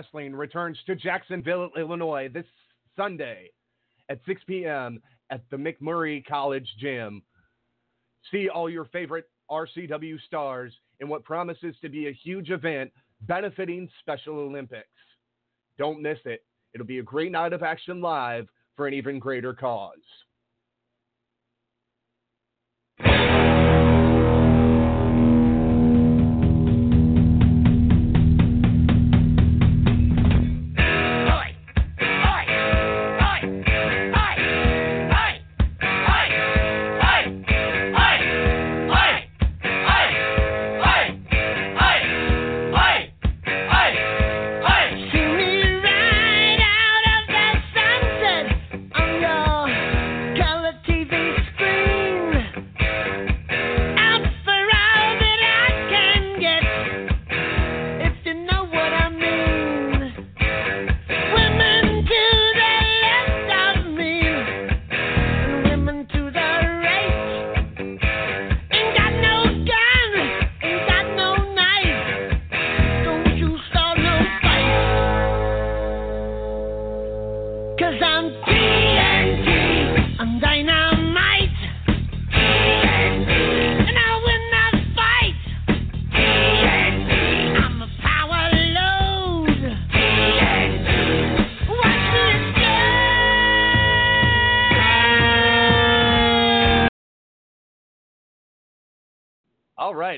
Wrestling returns to Jacksonville, Illinois this Sunday at 6 p.m. at the MacMurray College Gym. See all your favorite RCW stars in what promises to be a huge event benefiting Special Olympics. Don't miss it. It'll be a great night of action live for an even greater cause.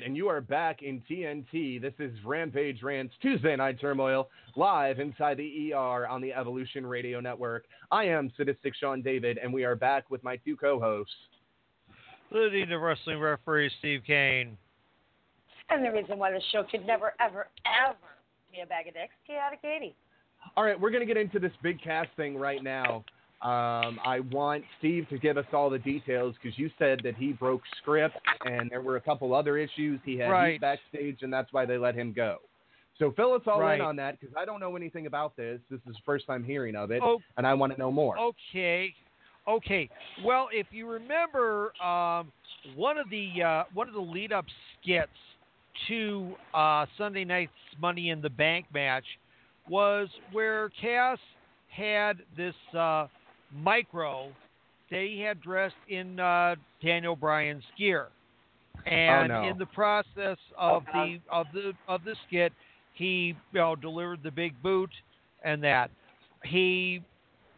Right, and you are back in TNT. This is Rampage Rants Tuesday Night Turmoil live inside the ER on the Evolution Radio Network. I am Sadistic Sean David, and we are back with my two co-hosts. Leading the wrestling referee Steve Kane. And the reason why the show could never, ever, ever be a bag of dicks, chaotic Katie. All right, we're going to get into this Big Cass thing right now. Um, I want Steve to give us all the details because you said that he broke script and there were a couple other issues. He had Right. backstage, and that's why they let him go. So fill us all Right. in on that because I don't know anything about this. This is the first time hearing of it, Oh. and I want to know more. Okay, okay. Well, if you remember, um, one of the uh, one of the lead up skits to uh, Sunday night's Money in the Bank match was where Cass had this uh, micro that he had dressed in uh, Daniel Bryan's gear, and no. in the process of the of the of the skit, he you know delivered the big boot and that he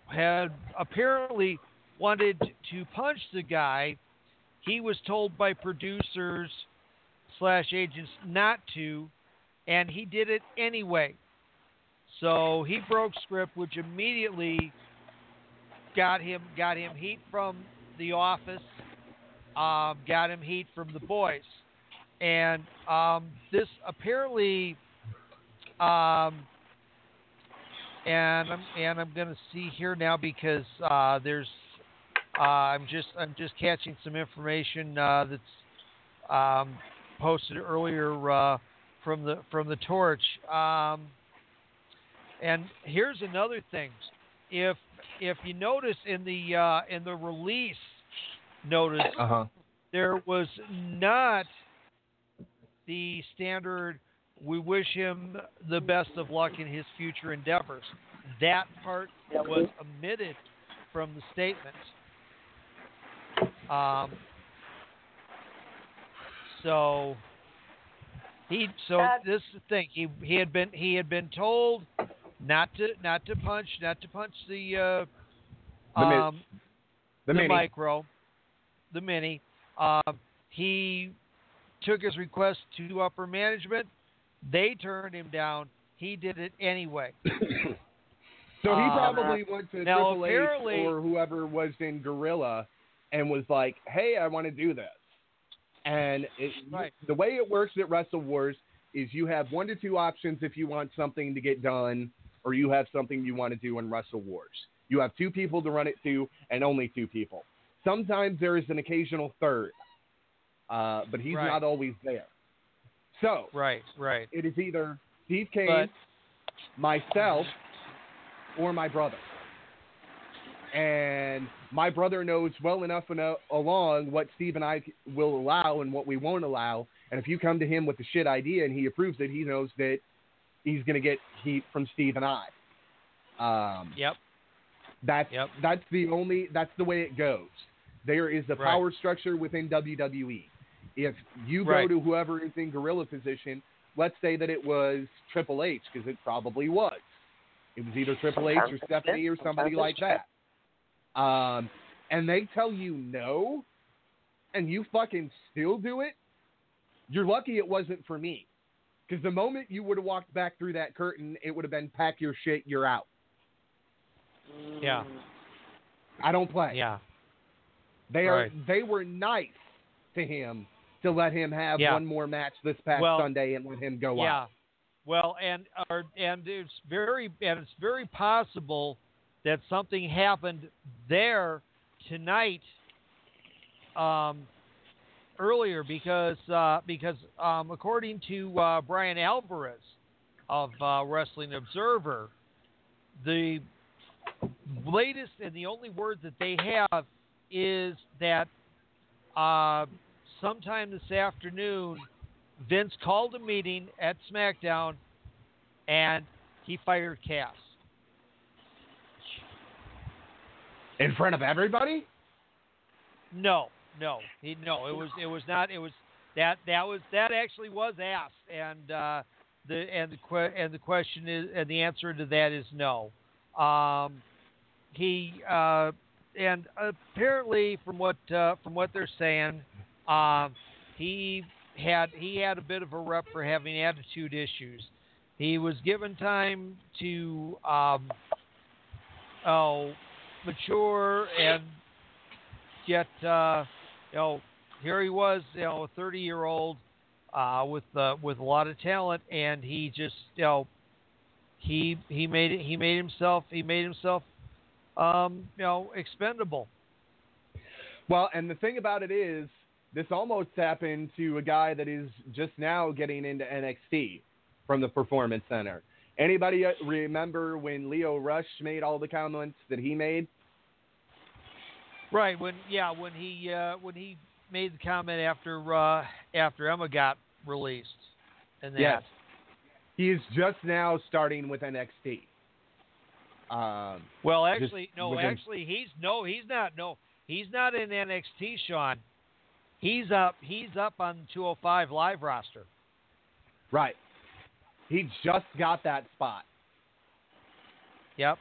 had apparently wanted to punch the guy. He was told by producers slash agents not to, and he did it anyway. So he broke script, which immediately got him got him heat from the office, um, got him heat from the boys, and um, this apparently. Um, and I'm and I'm gonna see here now because uh, there's uh, I'm just I'm just catching some information uh, that's um, posted earlier uh, from the from the torch. Um, and here's another thing: if if you notice in the uh, in the release notice, Uh-huh. there was not the standard. We wish him the best of luck in his future endeavors. That part was omitted from the statement. Um, so he so That- this is the thing. He he had been he had been told not to not to punch not to punch the uh, The um, the micro, the mini. Um, he took his request to upper management. They turned him down. He did it anyway. So he Um, probably went to now, Triple H or whoever was in Gorilla and was like, "Hey, I want to do this." And it, Right. the way it works at Wrestle Wars is you have one to two options if you want something to get done, or you have something you want to do in Wrestle Wars. You have two people to run it to, and only two people. Sometimes there is an occasional third, uh, but he's Right. not always there. So Right, right. it is either Steve Kane, But- myself, or my brother. And my brother knows well enough eno- along what Steve and I will allow and what we won't allow. And if you come to him with a shit idea and he approves it, he knows that he's going to get heat from Steve and I. Um, Yep. that's that's the only that's the way it goes. There is a Right. power structure within WWE. If you go Right. to whoever is in gorilla position, let's say that it was Triple H because it probably was. It was either Triple H or Stephanie or somebody like that. um, and they tell you no, and you fucking still do it, you're lucky it wasn't for me. Because the moment you would have walked back through that curtain, it would have been pack your shit, you're out. Yeah. I don't play. Yeah. They are Right. they were nice to him to let him have Yeah. one more match this past Well, Sunday and let him go yeah. out. Well, and or, and it's very and it's very possible that something happened there tonight um, earlier because uh, because um, according to uh, Bryan Alvarez of uh, Wrestling Observer, the latest and the only word that they have is that uh, sometime this afternoon, Vince called a meeting at SmackDown and he fired Cass. In front of everybody? No, no, he no. It was it was not. It was that that was that actually was asked, and uh, the and the and the question is and the answer to that is no. Um, he uh, and apparently from what uh, from what they're saying, um, he had he had a bit of a rep for having attitude issues. He was given time to um, oh mature and get uh, you know here he was you know a 30 year old uh, with uh, with a lot of talent and he just you know he he made it he made himself he made himself um, you know expendable Well, and the thing about it is, this almost happened to a guy that is just now getting into NXT from the Performance Center. Anybody uh, remember when Lio Rush made all the comments that he made? Right when yeah when he uh, when he made the comment after uh, after Emma got released and that Yes. He is just now starting with NXT. Um, Well, actually, no. within- Actually, he's no. He's not. No, he's not in NXT, Sean. He's up. He's up on 205 live roster. Right. He just got that spot. Yep.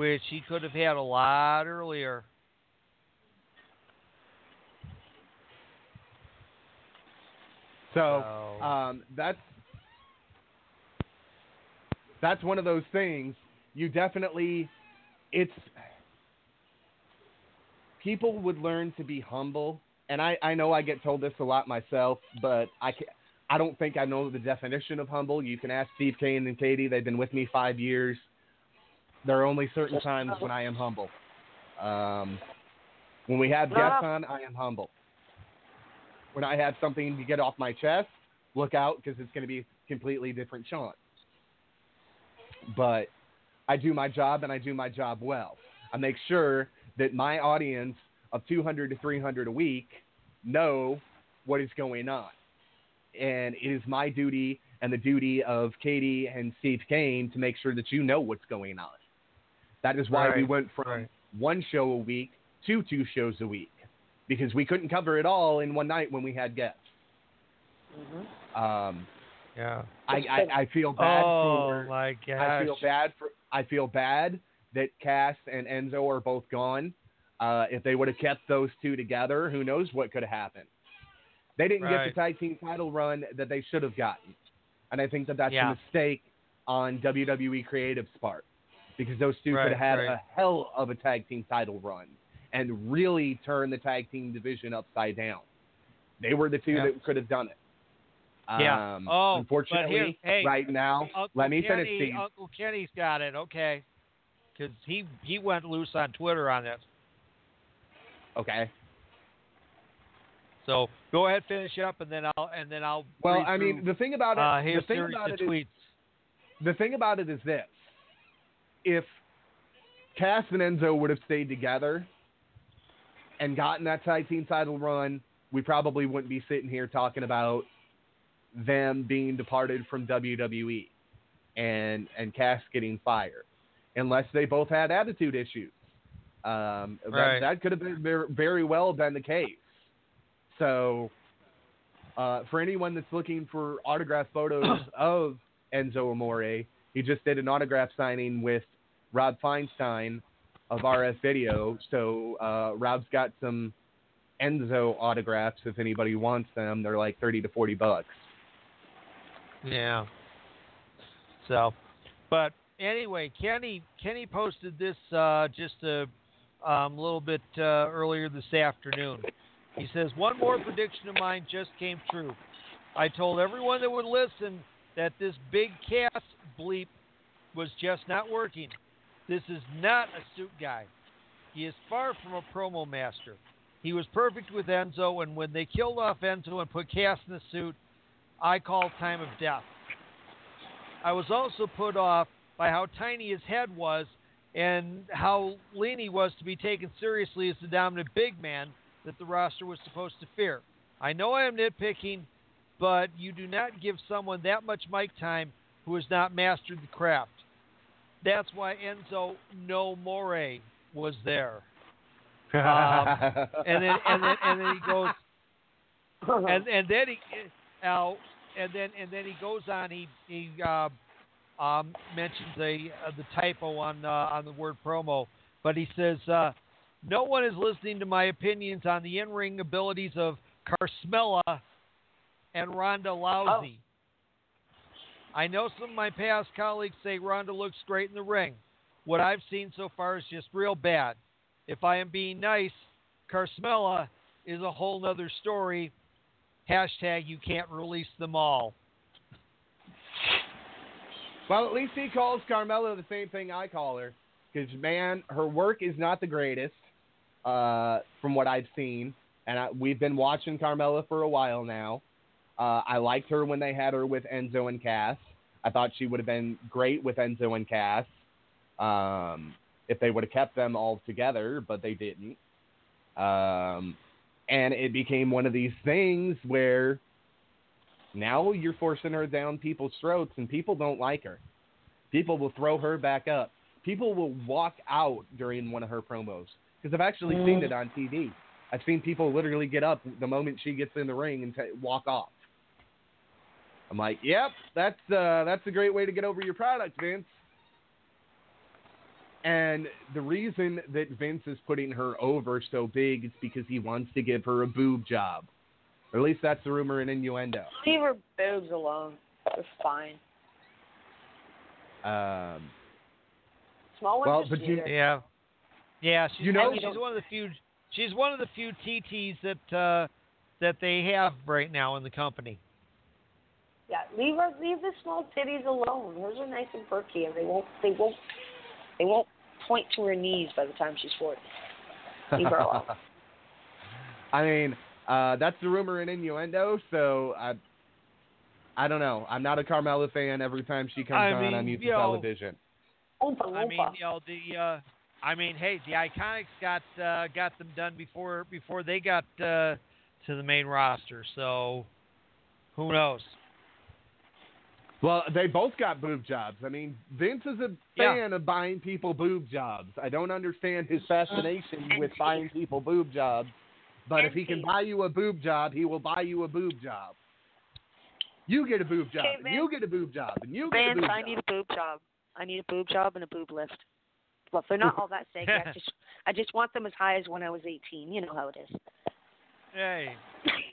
Which he could have had a lot earlier. So um, that's that's one of those things. You definitely, it's people would learn to be humble, and I I know I get told this a lot myself, but I can, I don't think I know the definition of humble. You can ask Steve Kane and Katie; they've been with me five years. There are only certain times when I am humble. Um, when we have guests on, I am humble. When I have something to get off my chest, look out because it's going to be a completely different Sean. But I do my job and I do my job well. I make sure that my audience of 200 to 300 a week know what is going on. And it is my duty and the duty of Katie and Steve Kane to make sure that you know what's going on. That is why we went from one show a week to two shows a week because we couldn't cover it all in one night when we had guests. Um, Yeah. I, I, I feel bad Oh for my gosh. I feel bad for I feel bad that Cass and Enzo are both gone. Uh, if they would have kept those two together, who knows what could have happened. They didn't get the tag team title run that they should have gotten, and I think that that's Yeah. a mistake on WWE Creative's part because those two Right, could have had right. a hell of a tag team title run and really turn the tag team division upside down. They were the two Yeah. that could have done it. Yeah. Um, Oh, unfortunately, here- hey, right now, Uncle let me Kenny, finish, Steve. Uncle Kenny's got it. Okay. Because he he went loose on Twitter on this. Okay. So go ahead, finish up, and then I'll and then I'll. Well, I mean, through, the thing about it, uh, the thing about it is, tweets. the thing about it is this: if Cass and Enzo would have stayed together and gotten that tag team title run, we probably wouldn't be sitting here talking about them being departed from WWE and and Cass getting fired, unless they both had attitude issues. Um, that, Right. that could have been very well been the case. So, uh, for anyone that's looking for autograph photos of Enzo Amore, he just did an autograph signing with Rob Feinstein of RF video. So uh, Rob's got some Enzo autographs if anybody wants them. They're like thirty to forty bucks. Yeah. So, but anyway, Kenny Kenny posted this uh, just a um, little bit uh, earlier this afternoon. He says one more prediction of mine just came true. I told everyone that would listen that this Big Cass bleep was just not working. This is not a suit guy. He is far from a promo master. He was perfect with Enzo, and when they killed off Enzo and put Cass in the suit, I called time of death. I was also put off by how tiny his head was and how lean he was to be taken seriously as the dominant big man that the roster was supposed to fear. I know I am nitpicking, but you do not give someone that much mic time who has not mastered the craft. That's why Enzo No More was there. Um, and then and then and then he goes and and then he uh, and then and then he goes on. He he uh, um, mentions a uh, the typo on uh, on the word promo, but he says uh, no one is listening to my opinions on the in ring abilities of Carmella and Ronda Lousy. I know some of my past colleagues say Ronda looks great in the ring. What I've seen so far is just real bad. If I am being nice, Carmella is a whole nother story. Hashtag you can't release them all. Well, at least he calls Carmella the same thing I call her. Because, man, her work is not the greatest uh, from what I've seen. And I, we've been watching Carmella for a while now. Uh, I liked her when they had her with Enzo and Cass. I thought she would have been great with Enzo and Cass um, if they would have kept them all together, but they didn't. Um, and it became one of these things where now you're forcing her down people's throats, and people don't like her. People will throw her back up. People will walk out during one of her promos because I've actually seen it on TV. I've seen people literally get up the moment she gets in the ring and t- walk off. I'm like, yep, that's uh, that's a great way to get over your product, Vince. And the reason that Vince is putting her over so big is because he wants to give her a boob job. Or at least that's the rumor and innuendo. Leave her boobs alone. They're fine. Um, Small ones Well, but you- Yeah, yeah. She's You know- she's one of the few. She's one of the few TTs that uh, that they have right now in the company. Yeah, leave her, leave the small titties alone. Hers are nice and perky, and they won't, they won't, they won't point to her knees by the time she's forty. Leave her alone. I mean, uh, that's the rumor and innuendo. So I, I don't know. I'm not a Carmella fan. Every time she comes I on, mean, I mute the you know, television. Oompa I mean, loompa. you know the. Uh, I mean, hey, the Iconics got uh, got them done before before they got uh, to the main roster. So who knows? Well, they both got boob jobs. I mean, Vince is a Yeah. fan of buying people boob jobs. I don't understand his fascination with buying people boob jobs. But if he can buy you a boob job, he will buy you a boob job. You get a boob job, Okay, and you get a boob job, and you get a Vance, boob I job. need a boob job. I need a boob job and a boob lift. Well, they're not all that big. I just, I just want them as high as when I was 18. You know how it is. Hey,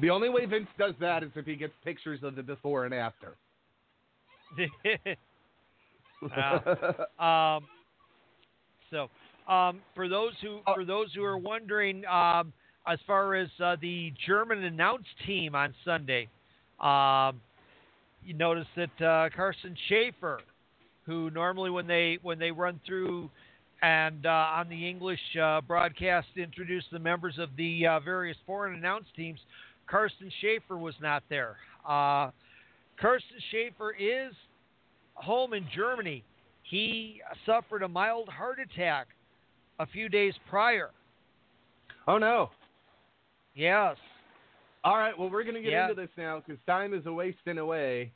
The only way Vince does that is if he gets pictures of the before and after. Uh, um, so um, for those who for those who are wondering, um, as far as uh, the German announce team on Sunday, um, you notice that uh, Carsten Schaefer, who normally when they when they run through and uh, on the English uh, broadcast introduce the members of the uh, various foreign announce teams, Carsten Schaefer was not there. Uh, Carsten Schaefer is home in Germany. He suffered a mild heart attack a few days prior. oh no! Yes. All right, well we're gonna get Yeah. into this now because time is a wasting away.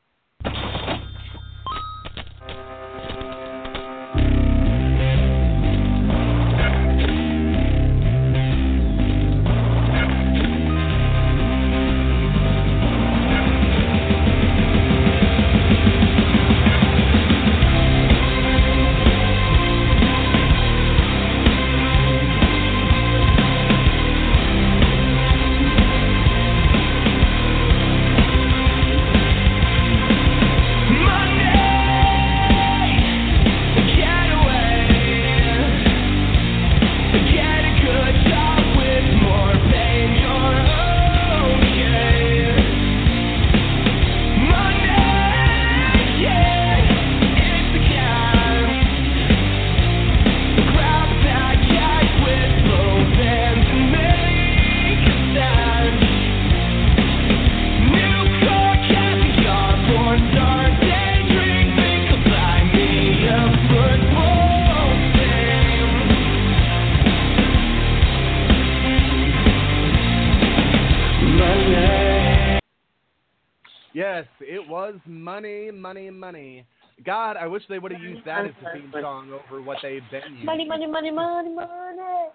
Was money, money, money. God, I wish they would have used that as the theme song over what they've been using. Money, money, money, money, money.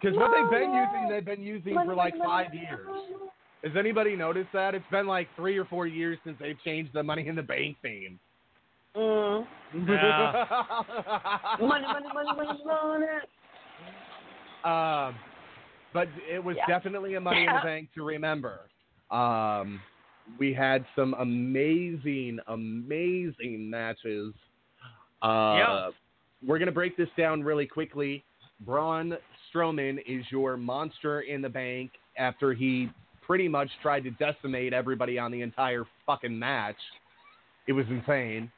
Because what they've been using, they've been using Money, for like money, five years. Has anybody noticed that? It's been like three or four years since they've changed the Money in the Bank theme. Mm. Yeah. Money, money, money, money, money. Um, but it was Yeah. definitely a Money in the Bank to remember. Um, we had some amazing, amazing matches. Uh, Yeah. We're going to break this down really quickly. Braun Strowman is your monster in the bank after he pretty much tried to decimate everybody on the entire fucking match. It was insane.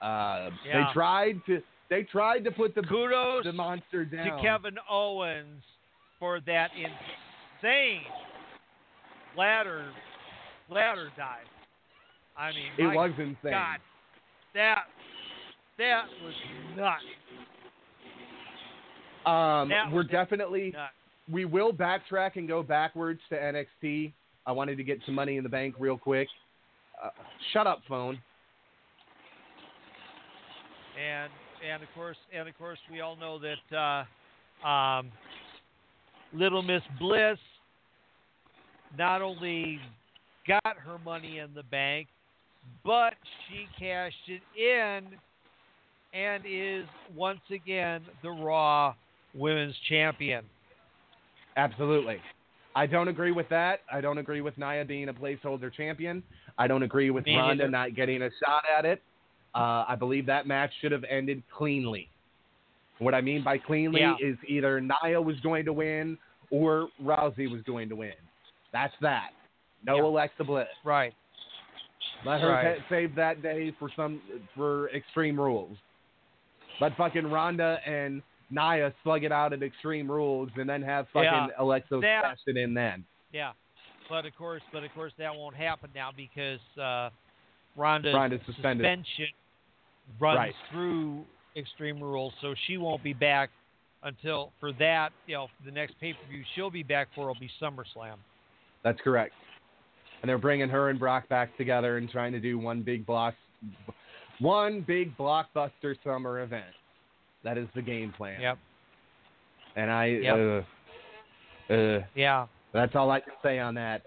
Uh, Yeah. They tried to they tried to put the Kudos the monster down to. Kevin Owens for that insane ladder ladder dive. I mean, It was insane. God, that that was nuts. Um, That we're definitely nuts. we will backtrack and go backwards to NXT. I wanted to get some money in the bank real quick. Uh, shut up, phone. and and of course and of course we all know that uh, um, Little Miss Bliss not only got her money in the bank, but she cashed it in and is once again the Raw Women's Champion. Absolutely. I don't agree with that. I don't agree with Nia being a placeholder champion. I don't agree with Me Ronda neither. not getting a shot at it. Uh, I believe that match should have ended cleanly. What I mean by cleanly Yeah. is either Nia was going to win or Rousey was going to win. That's that. No Yeah. Alexa Bliss. Right. Let her Right. save that day for some for Extreme Rules. But fucking Ronda and Nia slug it out at Extreme Rules, and then have fucking Yeah. Alexa cash it in then. Yeah. But of course, but of course that won't happen now because uh, Ronda's, Ronda's suspended. suspension runs Right. through Extreme Rules, so she won't be back until for that. You know, the next pay per view she'll be back for will be SummerSlam. That's correct. And they're bringing her and Brock back together and trying to do one big block, one big blockbuster summer event. That is the game plan. Yep. And I, Yep. uh, uh, Yeah. That's all I can say on that.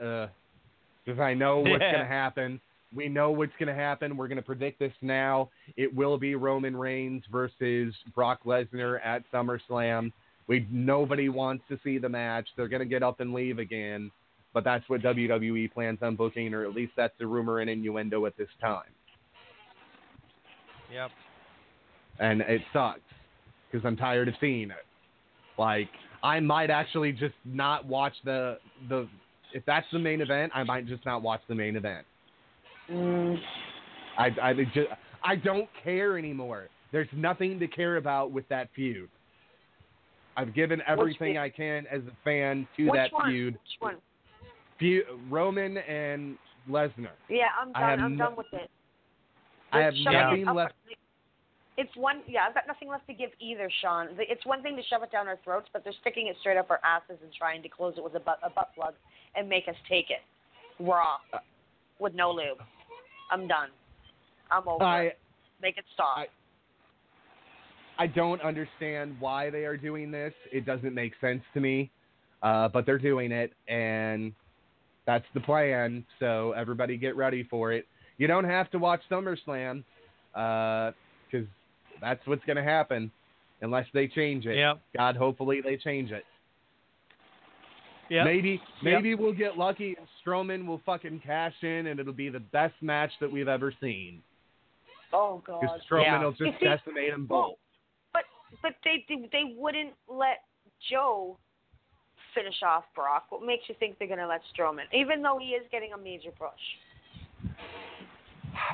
Because I know what's going to happen. We know what's going to happen. We're going to predict this now. It will be Roman Reigns versus Brock Lesnar at SummerSlam. We nobody wants to see the match. They're going to get up and leave again. But that's what WWE plans on booking, or at least that's the rumor and innuendo at this time. Yep. and it sucks because I'm tired of seeing it. Like I might actually just not watch the the if that's the main event, I might just not watch the main event. Mm. I I just I don't care anymore. There's nothing to care about with that feud. I've given everything? I can as a fan to Which that one? feud. Which one? Roman and Lesnar. Yeah, I'm done. I'm no- done with it. I have it nothing left. It's one. Yeah, I've got nothing left to give either, Sean. It's one thing to shove it down our throats, but they're sticking it straight up our asses and trying to close it with a butt, a butt plug and make us take it raw with no lube. I'm done. I'm over I it. Make it stop. I- I don't understand why they are doing this. It doesn't make sense to me, uh, but they're doing it, and that's the plan. So everybody get ready for it. You don't have to watch SummerSlam uh, because that's what's going to happen unless they change it. Yep. God, hopefully they change it. Yep. Maybe Yep. maybe we'll get lucky and Strowman will fucking cash in and it'll be the best match that we've ever seen. oh God. Because Strowman Yeah. will just decimate them both. But but they they wouldn't let Joe finish off Brock. What makes you think they're going to let Strowman, even though he is getting a major push?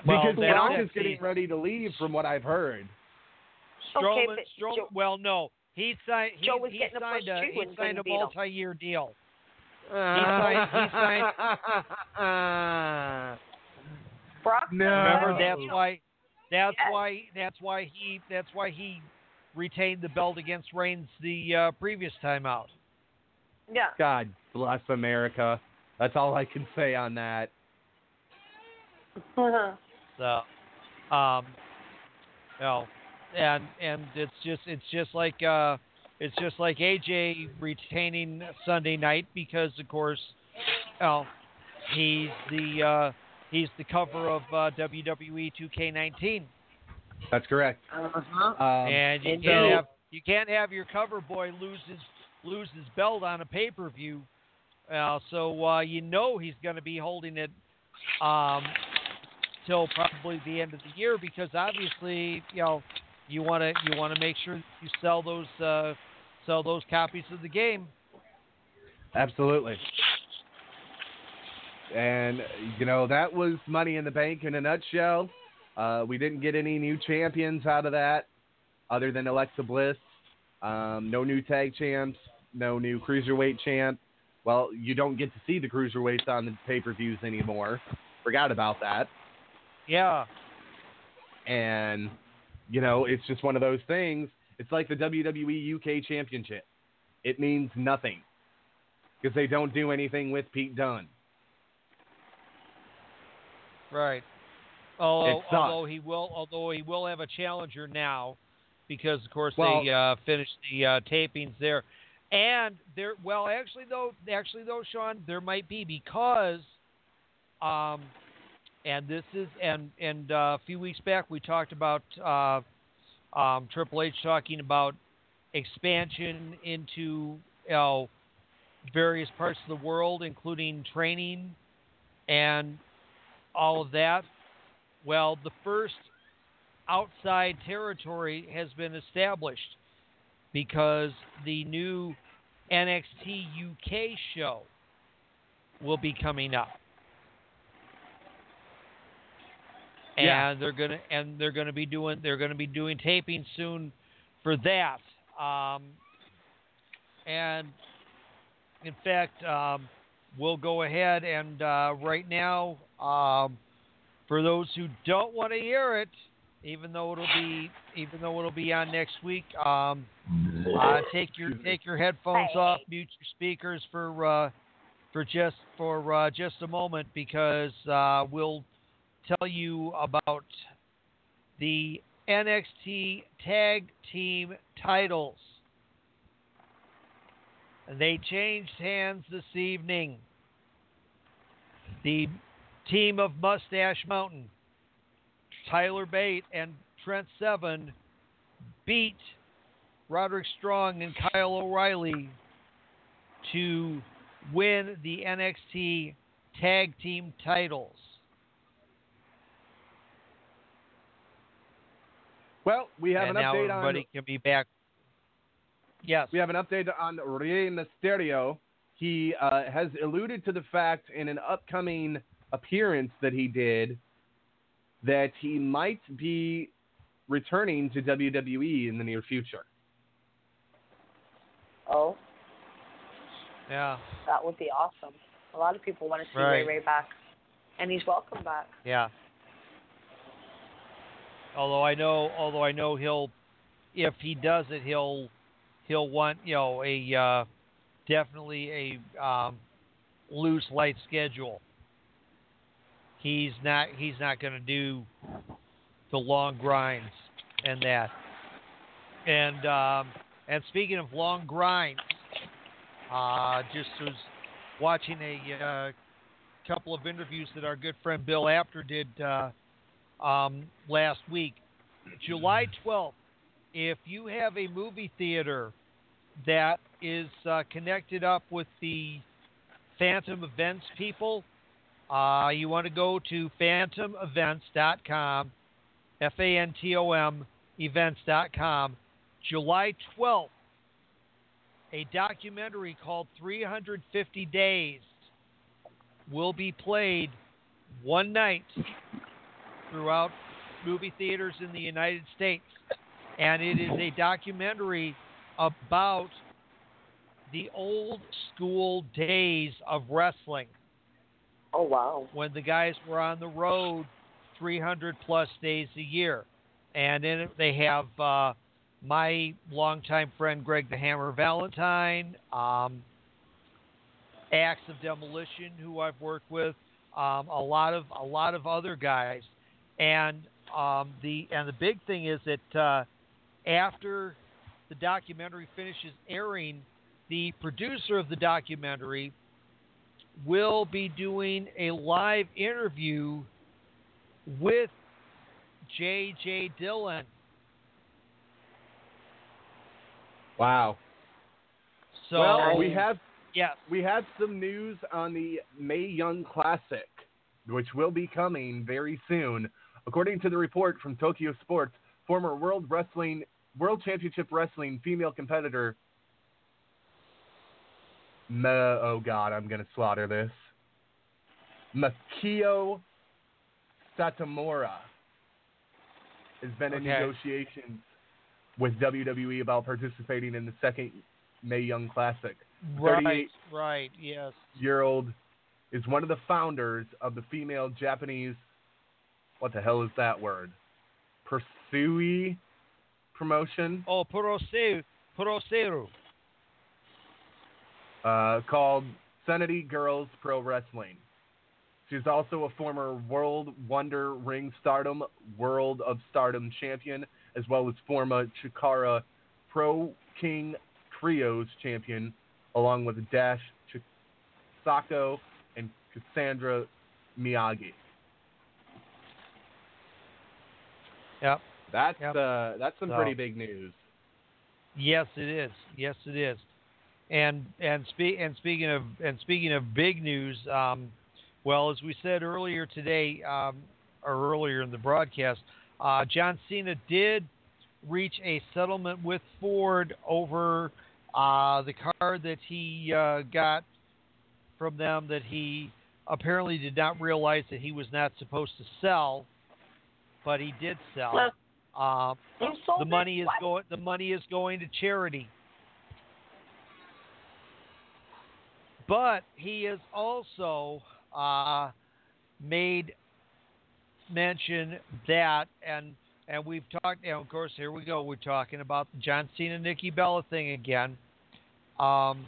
Well, because that's Brock it. is getting ready to leave, from what I've heard. Strowman, but Strowman Joe- well, no, he signed. He, Joe was he getting a signed push a, too he signed a couldn't him. multi-year deal. signed- he signed. Brock. No. Remember, that's why. That's Yes. why. That's why he. That's why he retained the belt against Reigns the uh, previous time out. Yeah. God bless America. That's all I can say on that. So, um, you know, and and it's just it's just like uh, it's just like AJ retaining Sunday night because of course, you know, he's the uh, he's the cover of uh, WWE 2K19, That's correct. Uh-huh. Um, and you and can't so- have you can't have your cover boy lose his lose his belt on a pay per view. Uh, so uh, you know he's going to be holding it um, till probably the end of the year because obviously you know you want to you want to make sure you sell those uh, sell those copies of the game. Absolutely. And you know that was Money in the Bank in a nutshell. Uh, we didn't get any new champions out of that, other than Alexa Bliss. Um, no new tag champs, no new cruiserweight champ. Well, you don't get to see the cruiserweights on the pay-per-views anymore. Forgot about that. Yeah, And you know, it's just one of those things. It's like the WWE UK Championship. It means nothing because they don't do anything with Pete Dunne. right. Although, although he will although he will have a challenger now because of course Well- they uh, finished the uh, tapings there. And there, well, actually though, actually though, Sean, there might be because, um, and this is and and uh, a few weeks back we talked about uh, um, Triple H talking about expansion into you know, various parts of the world, including training and all of that. Well, the first outside territory has been established because the new NXT UK show will be coming up. And they're gonna and they're gonna be doing they're gonna be doing taping soon for that. Um, and in fact, um, we'll go ahead and uh, right now, um, for those who don't want to hear it, even though it'll be even though it'll be on next week, um, uh, take your take your headphones off, mute your speakers for uh, for just for uh, just a moment because uh, we'll tell you about the NXT Tag Team titles. They changed hands this evening. The team of Mustache Mountain, Tyler Bate and Trent Seven, beat Roderick Strong and Kyle O'Reilly to win the NXT Tag Team titles. Well, we have and an now update everybody on Everybody can be back. Yes. we have an update on Rey Mysterio. He uh, has alluded to the fact in an upcoming appearance that he did that he might be returning to WWE in the near future. Oh, Yeah. that would be awesome. A lot of people want to see Right. Ray Ray back, and he's welcome back. Yeah. Although I know, although I know he'll, if he does it, he'll, he'll want you know a uh, definitely a um, loose light schedule. He's not he's not going to do the long grinds and that. And um, and speaking of long grinds, uh, just was watching a uh, couple of interviews that our good friend Bill Apter did uh, um, last week. July 12th, if you have a movie theater that is uh, connected up with the Phantom Events people, uh, you want to go to phantomevents.com, F A N T O M events.com. July 12th, a documentary called 350 Days will be played one night throughout movie theaters in the United States. And it is a documentary about the old school days of wrestling Oh wow. when the guys were on the road 300 plus days a year. And it, they have uh, my longtime friend Greg the Hammer Valentine, um, Ax of Demolition, who I've worked with, um, a lot of a lot of other guys, and um, the and the big thing is that uh, after the documentary finishes airing, the producer of the documentary will be doing a live interview with J.J. Dillon. Wow. So well, we have yes, we have some news on the Mae Young Classic, which will be coming very soon. According to the report from Tokyo Sports, former World Wrestling World Championship Wrestling female competitor Ma- oh god, I'm gonna slaughter this. Makio Satomura has been in Okay. negotiations with WWE about participating in the second Mae Young Classic. right, right, yes. year old is one of the founders of the female Japanese what the hell is that word? Pursui promotion Oh, Puroseru, Puroseru. Uh, called Sendai Girls Pro Wrestling. She's also a former World Wonder Ring Stardom, World of Stardom champion, as well as former Chikara Pro King Trios champion, along with Dash Chisako and Cassandra Miyagi. Yep. That's Yep. uh, that's some So- pretty big news. Yes, it is. Yes, it is. And and speak and speaking of and speaking of big news, um, well, as we said earlier today, um, or earlier in the broadcast, uh, John Cena did reach a settlement with Ford over uh, the car that he uh, got from them that he apparently did not realize that he was not supposed to sell, but he did sell. Well, Uh, the money is What? going. The money is going to charity. But he has also uh, made mention that, and and we've talked. And of course, here we go. We're talking about the John Cena Nikki Bella thing again. Um,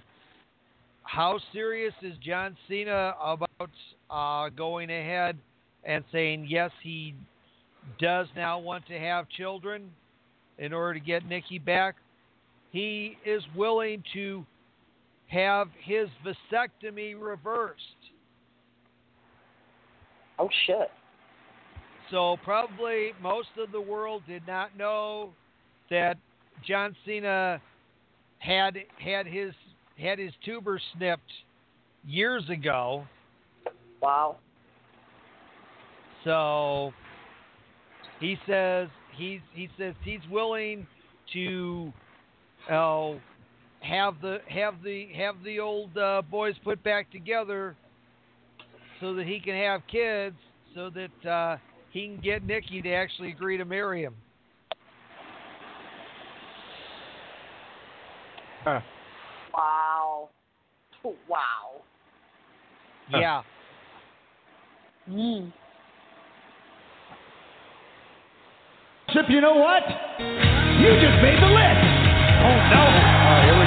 how serious is John Cena about uh, going ahead and saying yes, he does now want to have children in order to get Nikki back? He is willing to have his vasectomy reversed. Oh shit. So probably most of the world did not know that John Cena had had his had his tuber snipped years ago. Wow. So he says he's he says he's willing to uh, have the have the have the old uh, boys put back together so that he can have kids so that uh, he can get Nikki to actually agree to marry him. Huh. Wow. Wow. Huh. Yeah. Mm. Chip, you know what? You just made the list. Oh no. Oh,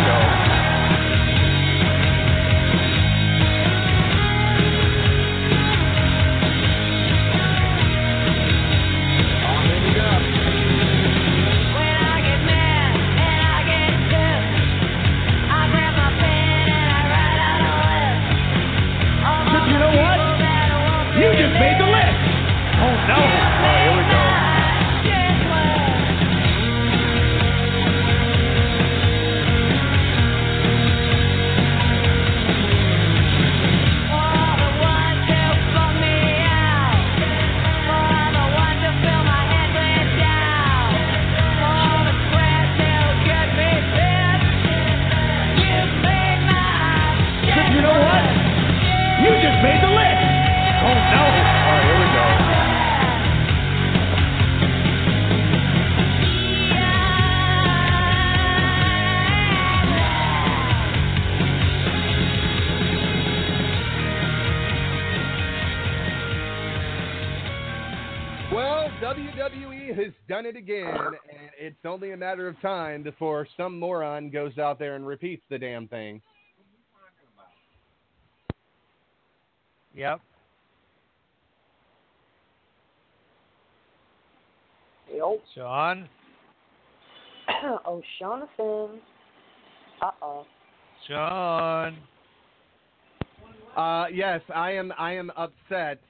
done it again, and it's only a matter of time before some moron goes out there and repeats the damn thing. Yep. Yep. Sean. oh, Jonathan. Uh oh. Sean. Uh, yes, I am. I am upset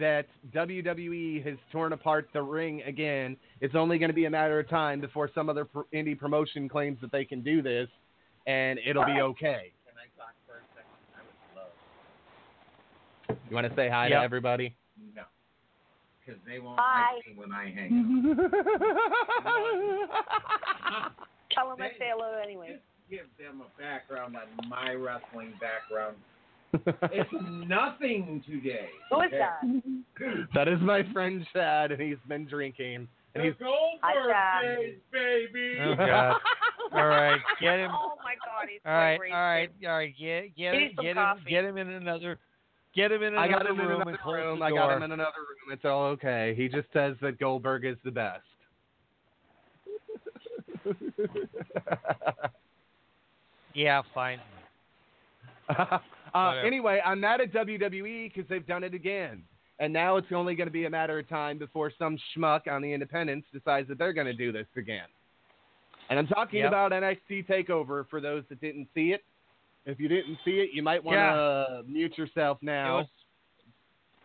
that WWE has torn apart the ring again. It's only going to be a matter of time before some other pr- indie promotion claims that they can do this, and it'll be okay. Can I talk for a second? I would love. You want to say hi Yep. to everybody? No. Because they won't Hi. like me when I hang up. Tell him I say hello anyway. Give them a background on my wrestling background. It's nothing today. Who is okay? that? that is my friend Chad, and he's been drinking, and he's The Goldberg days, baby. Oh God. All right, get him. Oh my God, he's All right, all vibrating. right, all right. Get get him, get him, coffee. get him in another, get him in another I got him in room another and close room. the I got him in another room. It's all okay. He just says that Goldberg is the best. Yeah, fine. uh, anyway, I'm mad at WWE because they've done it again. And now it's only going to be a matter of time before some schmuck on the independents decides that they're going to do this again. And I'm talking Yep. about NXT TakeOver for those that didn't see it. If you didn't see it, you might want to mute yourself It now. was,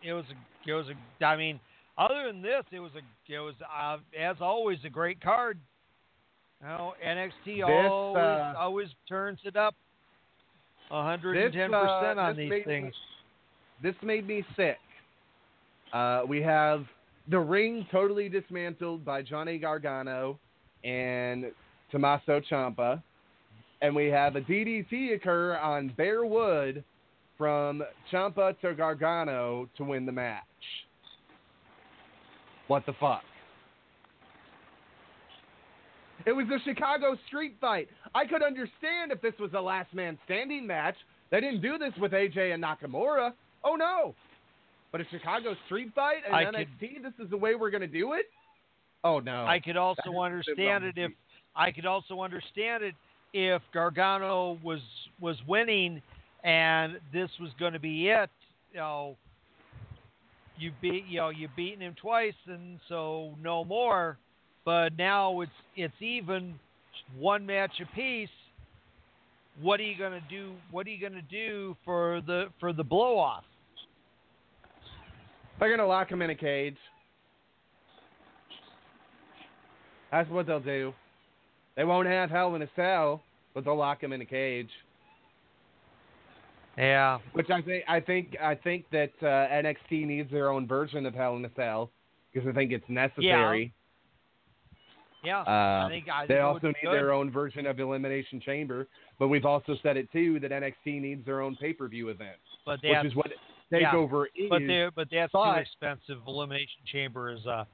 it was, a, it was a. I mean, other than this, it was a, it was uh, as always a great card. You know, NXT always uh, always turns it up. Hundred and This, ten uh, percent on these me- things. this made me sick. Uh, we have the ring totally dismantled by Johnny Gargano and Tommaso Ciampa, and we have a DDT occur on bare wood from Ciampa to Gargano to win the match. What the fuck? It was a Chicago street fight. I could understand if this was a last man standing match. They didn't do this with AJ and Nakamura. Oh no. But a Chicago street fight and I NXT, this is the way we're going to do it? Oh no. I could also is a bit understand it if I could also understand it if Gargano was was winning and this was going to be it. You know, you beat you know you beaten him twice and so no more. But now it's it's even one match apiece. What are you going to do? What are you going to do for the for the blow off? They're going to lock him in a cage. That's what they'll do. They won't have Hell in a Cell, but they'll lock him in a cage. Yeah. Which I think I think I think that uh, NXT needs their own version of Hell in a Cell because I think it's necessary. Yeah. Um, think I they also need be their own version of Elimination Chamber, but we've also said it too that NXT needs their own pay per view event, But which that's is what yeah, Takeover is. But they but that's too but- expensive. Elimination Chamber is a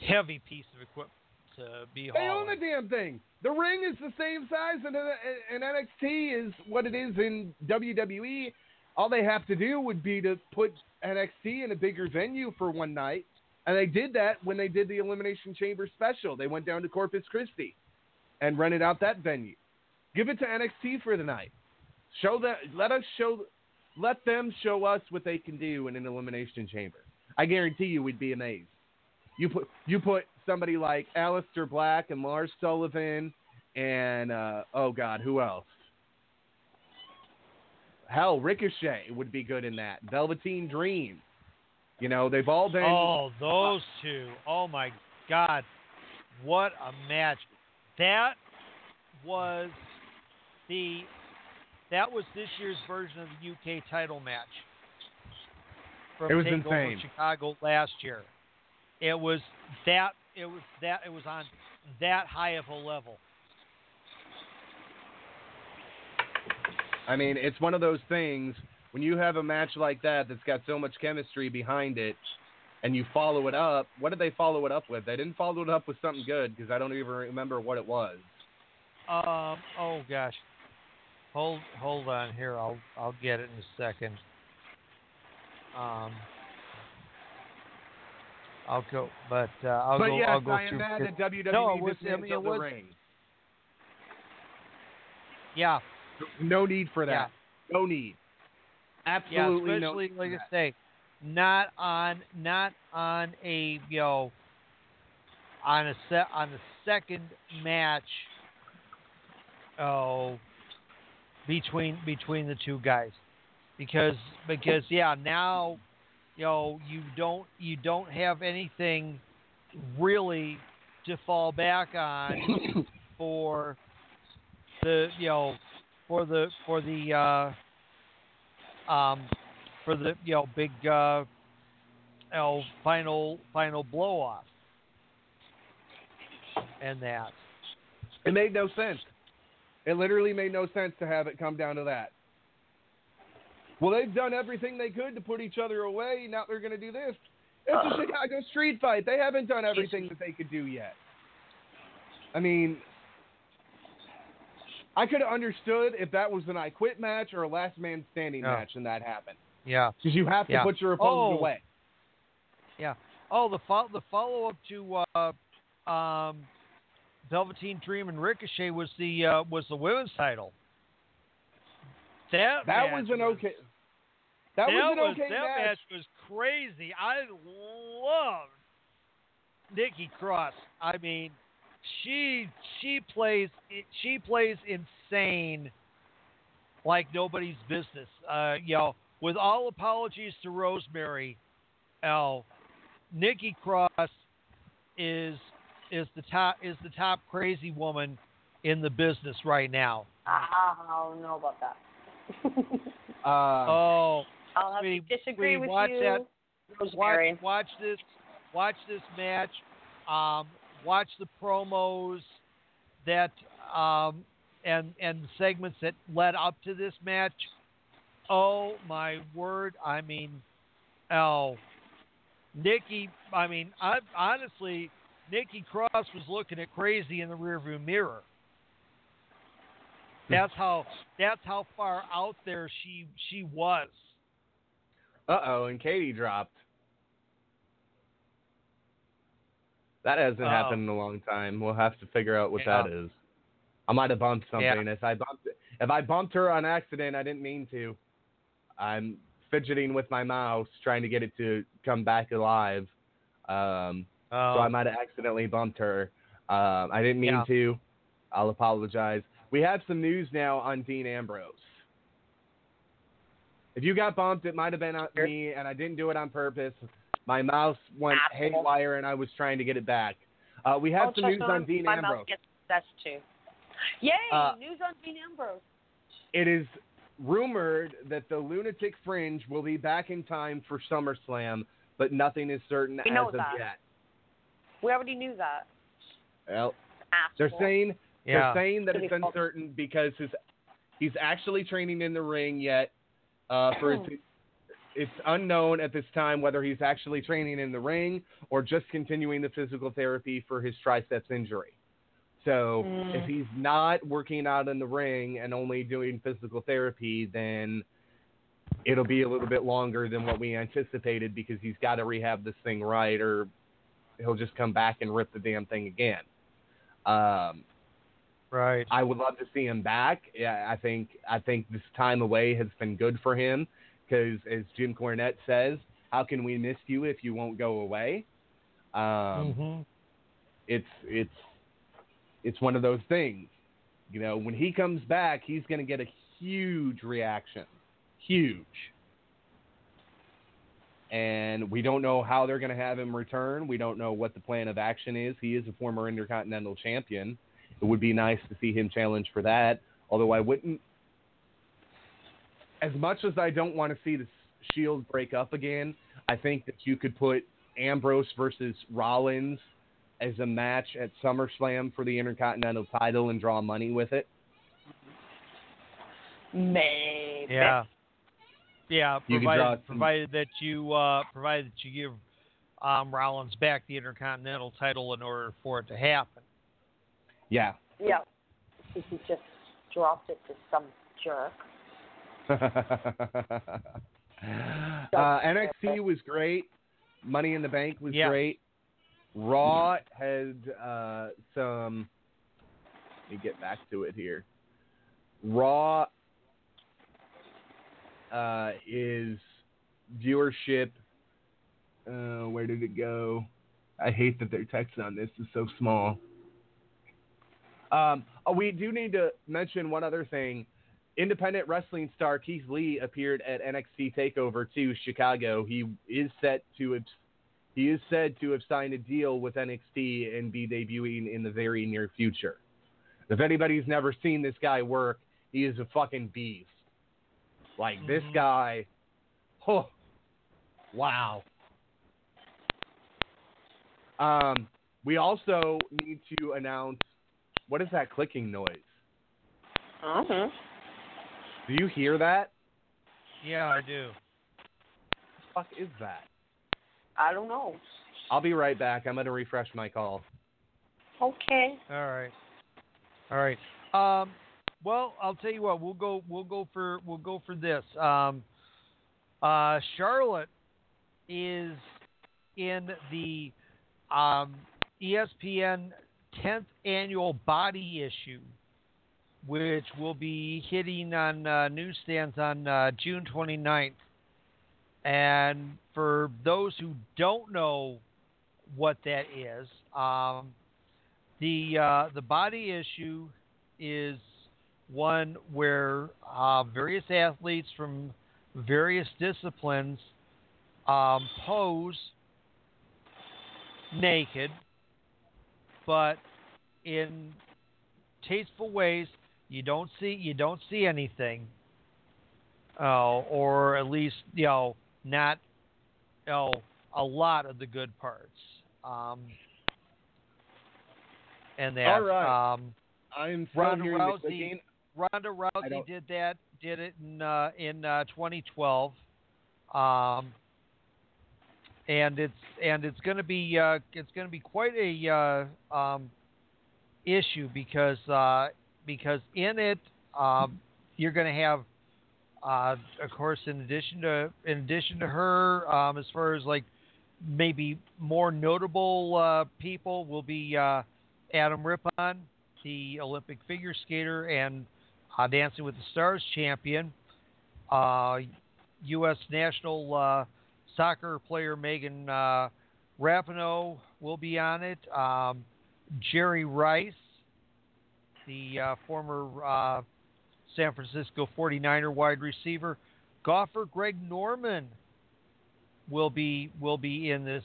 heavy piece of equipment to be They own the damn thing. The ring is the same size, and, and NXT is what it is in WWE. All they have to do would be to put NXT in a bigger venue for one night, and they did that when they did the Elimination Chamber special. They went down to Corpus Christi and rented out that venue. Give it to NXT for the night. Show that. Let us show. Let them show us what they can do in an Elimination Chamber. I guarantee you, we'd be amazed. You put you put somebody like Aleister Black and Lars Sullivan and uh, oh god, who else? Hell, Ricochet would be good in that. Velveteen Dream. You know, they've all been. Oh, those two! Oh my God, what a match! That was the that was this year's version of the UK title match. From It was Takeover insane. Chicago last year. It was that. It was that. It was on that high of a level. I mean, it's one of those things when you have a match like that that's got so much chemistry behind it, and you follow it up. What did they follow it up with? They didn't follow it up with something good because I don't even remember what it was. Um. Oh gosh. Hold hold on here. I'll I'll get it in a second. Um. I'll go, but uh, I'll but go. yes, I'll go I am through. mad that WWE no, it was. I mean, it the was. ring. Yeah. No need for that. Yeah. No need. Yeah, Absolutely no. especially need like I say, not on not on a you know. on a set on the second match. Oh, between between the two guys, because because yeah now, you know you don't you don't have anything really to fall back on for the you know for the for the uh, um for the you know big uh, you know, final final blow off and that. It made no sense. It literally made no sense to have it come down to that. Well, they've done everything they could to put each other away. Now they're going to do this. It's a Chicago street fight. They haven't done everything that they could do yet. I mean, I could have understood if that was an I Quit match or a Last Man Standing Yeah. match and that happened. Yeah. Because you have to Yeah. put your opponent Oh. away. Yeah. Oh, the fo- the follow up to uh, um, Velveteen Dream and Ricochet was the uh, was the women's title. That That was an okay. That, was an okay that match. was crazy. I loved Nikki Cross. I mean, she she plays she plays insane like nobody's business. Uh, you know, with all apologies to Rosemary, L, Nikki Cross is is the top is the top crazy woman in the business right now. I don't know about that. Uh, oh, I'll have we, to disagree we with watch you, that Rosemary. watch, watch this watch this match um, watch the promos that um, and and the segments that led up to this match. Oh my word. I mean oh nikki i mean i honestly nikki cross was looking at crazy in the rearview mirror. That's how that's how far out there she she was. Uh oh, and Katie dropped. That hasn't Uh-oh. happened in a long time. We'll have to figure out what Yeah. that is. I might have bumped something. Yeah. If I bumped if I bumped her on accident, I didn't mean to. I'm fidgeting with my mouse trying to get it to come back alive. Um, so Oh. I might have accidentally bumped her. Um, I didn't mean Yeah. to. I'll apologize. We have some news now on Dean Ambrose. If you got bumped, it might have been on me, and I didn't do it on purpose. My mouse went Asshole. haywire, and I was trying to get it back. Uh, we have I'll some news on Dean my Ambrose. mouth gets possessed too. Yay! Uh, news on Dean Ambrose. It is rumored that the Lunatic Fringe will be back in time for SummerSlam, but nothing is certain We know as of that. yet. We already knew that. Well, Asshole. They're saying Yeah. they're saying that it's uncertain because his he's actually training in the ring yet. Uh, for his, it's unknown at this time whether he's actually training in the ring or just continuing the physical therapy for his triceps injury. So Mm. if he's not working out in the ring and only doing physical therapy, then it'll be a little bit longer than what we anticipated because he's got to rehab this thing right, or he'll just come back and rip the damn thing again. Um, right I would love to see him back. Yeah, I think I think this time away has been good for him because, as Jim Cornette says, "How can we miss you if you won't go away?" Um, hmm It's it's it's one of those things. You know, when he comes back, he's going to get a huge reaction, huge. And we don't know how they're going to have him return. We don't know what the plan of action is. He is a former Intercontinental Champion. It would be nice to see him challenge for that. Although I wouldn't, as much as I don't want to see the Shield break up again, I think that you could put Ambrose versus Rollins as a match at SummerSlam for the Intercontinental title and draw money with it. Maybe. Yeah. Yeah, You provided, some- provided that you uh, provided that you give um, Rollins back the Intercontinental title in order for it to happen. Yeah. Yeah. He just dropped it to some jerk. uh, NXT was great. Money in the Bank was Yeah. great. Raw had uh, some. Let me get back to it here. Raw uh, is viewership. Uh, where did it go? I hate that their text on this is so small. Um, oh, we do need to mention one other thing. Independent wrestling star Keith Lee appeared at NXT Takeover 2 Chicago. He is set to have, he is said to have signed a deal with NXT and be debuting in the very near future. If anybody's never seen this guy work, he is a fucking beast. Like this guy, oh, wow. Um, we also need to announce what is that clicking noise? Uh-huh. Do you hear that? Yeah, I do. What the fuck is that? I don't know. I'll be right back. I'm gonna refresh my call. Okay. All right. All right. Um, well, I'll tell you what. We'll go. We'll go for. We'll go for this. Um, uh, Charlotte is in the um, ESPN 10th annual body issue, which will be hitting on uh, newsstands on uh, June 29th. And for those who don't know what that is, um, the uh, the body issue is one where uh, various athletes from various disciplines um, pose naked, but in tasteful ways. You don't see you don't see anything, uh, or at least you know not you know, a lot of the good parts. Um, and that All right. um, I'm Ronda Rousey. Ronda Rousey did that did it in uh, in uh, 2012. Um, and it's and it's going to be uh, it's going to be quite a uh, um, issue because uh, because in it um, you're going to have uh, of course in addition to in addition to her um, as far as like maybe more notable uh, people will be uh, Adam Rippon, the Olympic figure skater and uh, Dancing with the Stars champion, uh, U.S. national uh, soccer player Megan uh, Rapinoe will be on it. Um, Jerry Rice, the uh, former uh, San Francisco 49er wide receiver. Golfer Greg Norman will be will be in this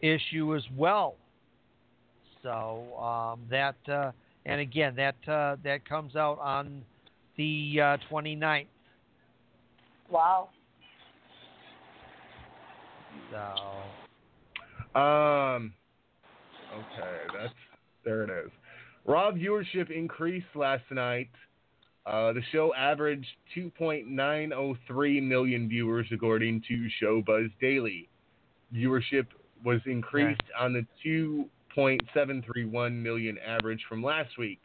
issue as well. So um, that uh, and again that uh, that comes out on the uh, 29th. Wow. So Um. Okay, that's there. It is. Raw viewership increased last night. Uh, the show averaged 2.903 million viewers, according to Showbuzz Daily. Viewership was increased on the 2.731 million average from last week.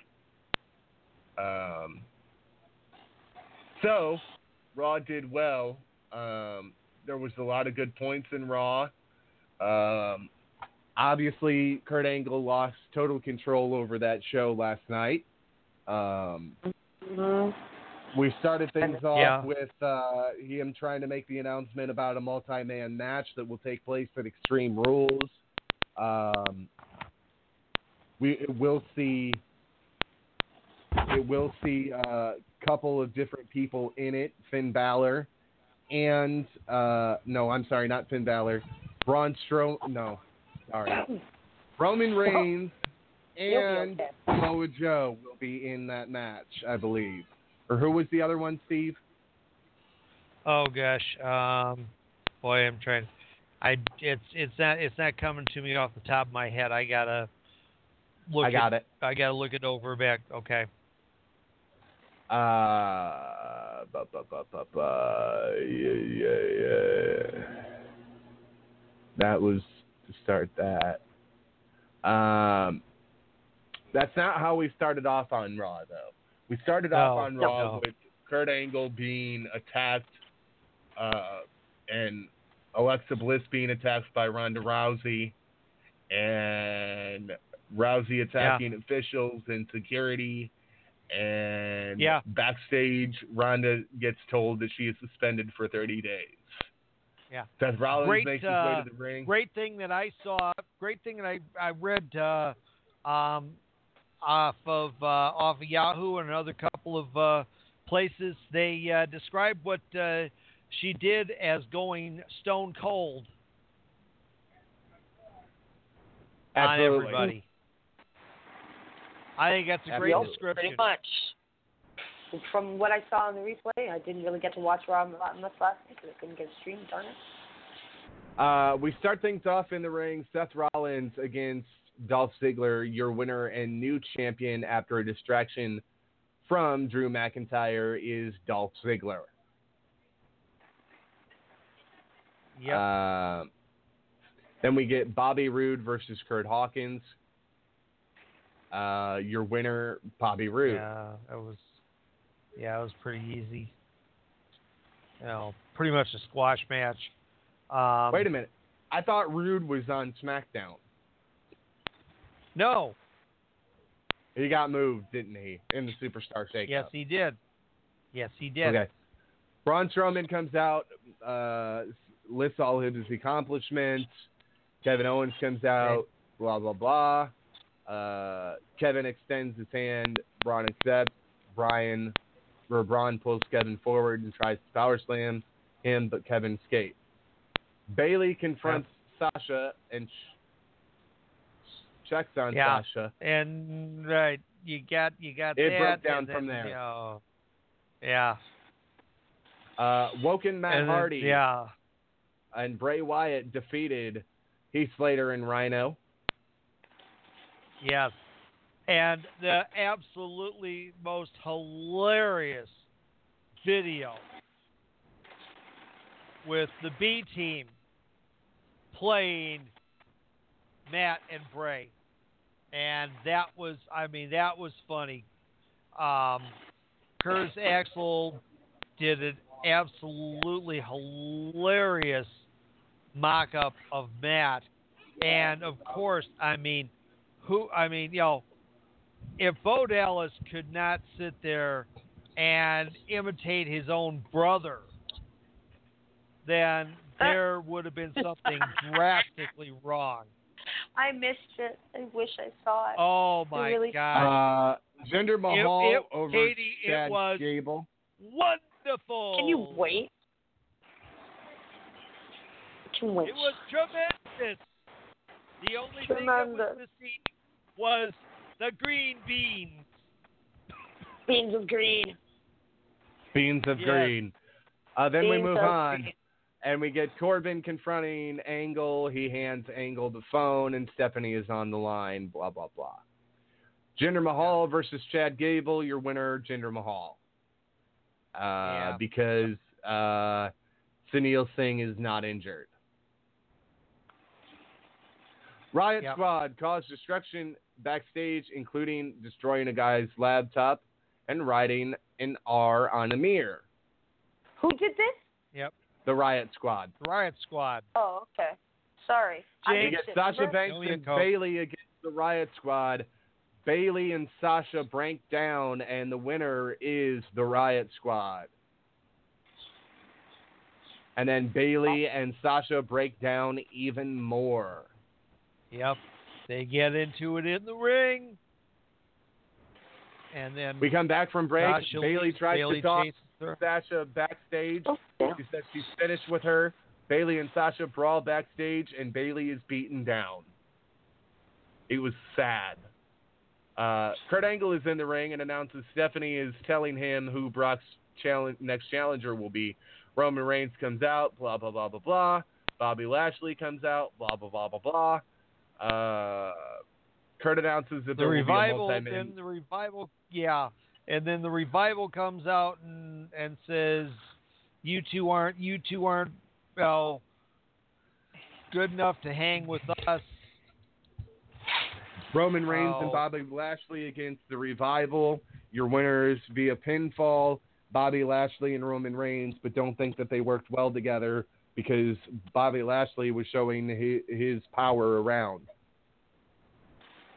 Um, so, Raw did well. Um, there was a lot of good points in Raw. Um, obviously, Kurt Angle lost total control over that show last night. Um, we started things off Yeah. with uh, him trying to make the announcement about a multi-man match that will take place at Extreme Rules. Um, we will see it will see a couple of different people in it. Finn Balor and uh, no, I'm sorry, not Finn Balor. Braun Strowman. No, sorry. Roman Reigns and Samoa Joe will be in that match, I believe. Or who was the other one, Steve? Oh gosh, um, boy, I'm trying. I it's it's not it's not coming to me off the top of my head. I gotta look. I got it. it. I gotta look it over back. Okay. Uh, bu- bu- bu- bu- bu- yeah, yeah, yeah. That was to start that. Um, that's not how we started off on Raw, though. We started off No, on Raw no. with Kurt Angle being attacked, uh, and Alexa Bliss being attacked by Ronda Rousey, and Rousey attacking officials and security. And Yeah. backstage, Ronda gets told that she is suspended for 30 days. Yeah. Seth Rollins great, makes his uh, way to the ring. Great thing that I saw. Great thing that I I read uh, um, off of uh, off of Yahoo and another couple of uh, places. They uh, described what uh, she did as going stone cold on everybody. I think that's a great Yep, description. Pretty much. From what I saw on the replay, I didn't really get to watch Raw much last night because I couldn't get a stream. Darn it. Uh, we start things off in the ring. Seth Rollins against Dolph Ziggler, your winner and new champion after a distraction from Drew McIntyre is Dolph Ziggler. Yep. Uh, then we get Bobby Roode versus Kurt Hawkins. Uh, your winner, Bobby Roode. Yeah, that was yeah, it was pretty easy. You know, pretty much a squash match. Um, Wait a minute. I thought Roode was on SmackDown. No. He got moved, didn't he, in the Superstar Shakeup? Yes, he did. Yes, he did. Okay. Braun Strowman comes out, uh, lists all of his accomplishments. Kevin Owens comes out, blah, blah, blah. Uh, Kevin extends his hand. Braun accepts. Brian, or Braun pulls Kevin forward and tries to power slam him, but Kevin escapes. Bayley confronts Sasha and ch- checks on Yeah. Sasha. And right, you got you got It that. broke down then, from there. You know, yeah. Uh, Woken Matt then- Hardy yeah. and Bray Wyatt defeated Heath Slater and Rhino. Yes. And the absolutely most hilarious video with the B team playing Matt and Bray. And that was, I mean, that was funny. Um, Curtis Axel did an absolutely hilarious mock up of Matt. And of course, I mean, who, I mean, you know, if Bo Dallas could not sit there and imitate his own brother, then there would have been something drastically wrong. I missed it. I wish I saw it. Oh It my really God! Uh, Jinder Mahal it- over Katie, it Chad was- Gable. Wonderful. Can you wait? Can wait. It was tremendous. The only thing that was Tremendous. missing was the green beans. Beans of green. Beans of Yes. Green. Uh, then we move on, green. and we get Corbin confronting Angle. He hands Angle the phone, and Stephanie is on the line. Blah blah blah. Jinder Mahal versus Chad Gable. Your winner, Jinder Mahal. Uh, Yeah. Because uh, Sunil Singh is not injured. Riot Yep. Squad caused destruction backstage, including destroying a guy's laptop and writing an R on a mirror. Who did this? Yep. The Riot Squad. The Riot Squad. Oh, okay. Sorry. I Jake- missed get it, Sasha remember? Banks and Cope. Bayley against the Riot Squad. Bayley and Sasha break down, and the winner is the Riot Squad. And then Bayley and Sasha break down even more. Yep. They get into it in the ring. And then We come back from break. Sasha Bayley tries Bayley to talk chases. Sasha backstage. Oh, yeah. She says she's finished with her. Bayley and Sasha brawl backstage, and Bayley is beaten down. It was sad. Uh, Kurt Angle is in the ring and announces Stephanie is telling him who Brock's challenge, next challenger will be. Roman Reigns comes out, blah, blah, blah, blah, blah. Bobby Lashley comes out, blah, blah, blah, blah, blah. Uh, Kurt announces that the there will be a revival multi-man then the revival yeah. And then the revival comes out and and says you two aren't you two aren't well good enough to hang with us. Roman Reigns and Oh. Bobby Lashley against the Revival. Your winners via pinfall. Bobby Lashley and Roman Reigns, but don't think that they worked well together because Bobby Lashley was showing his, his power around.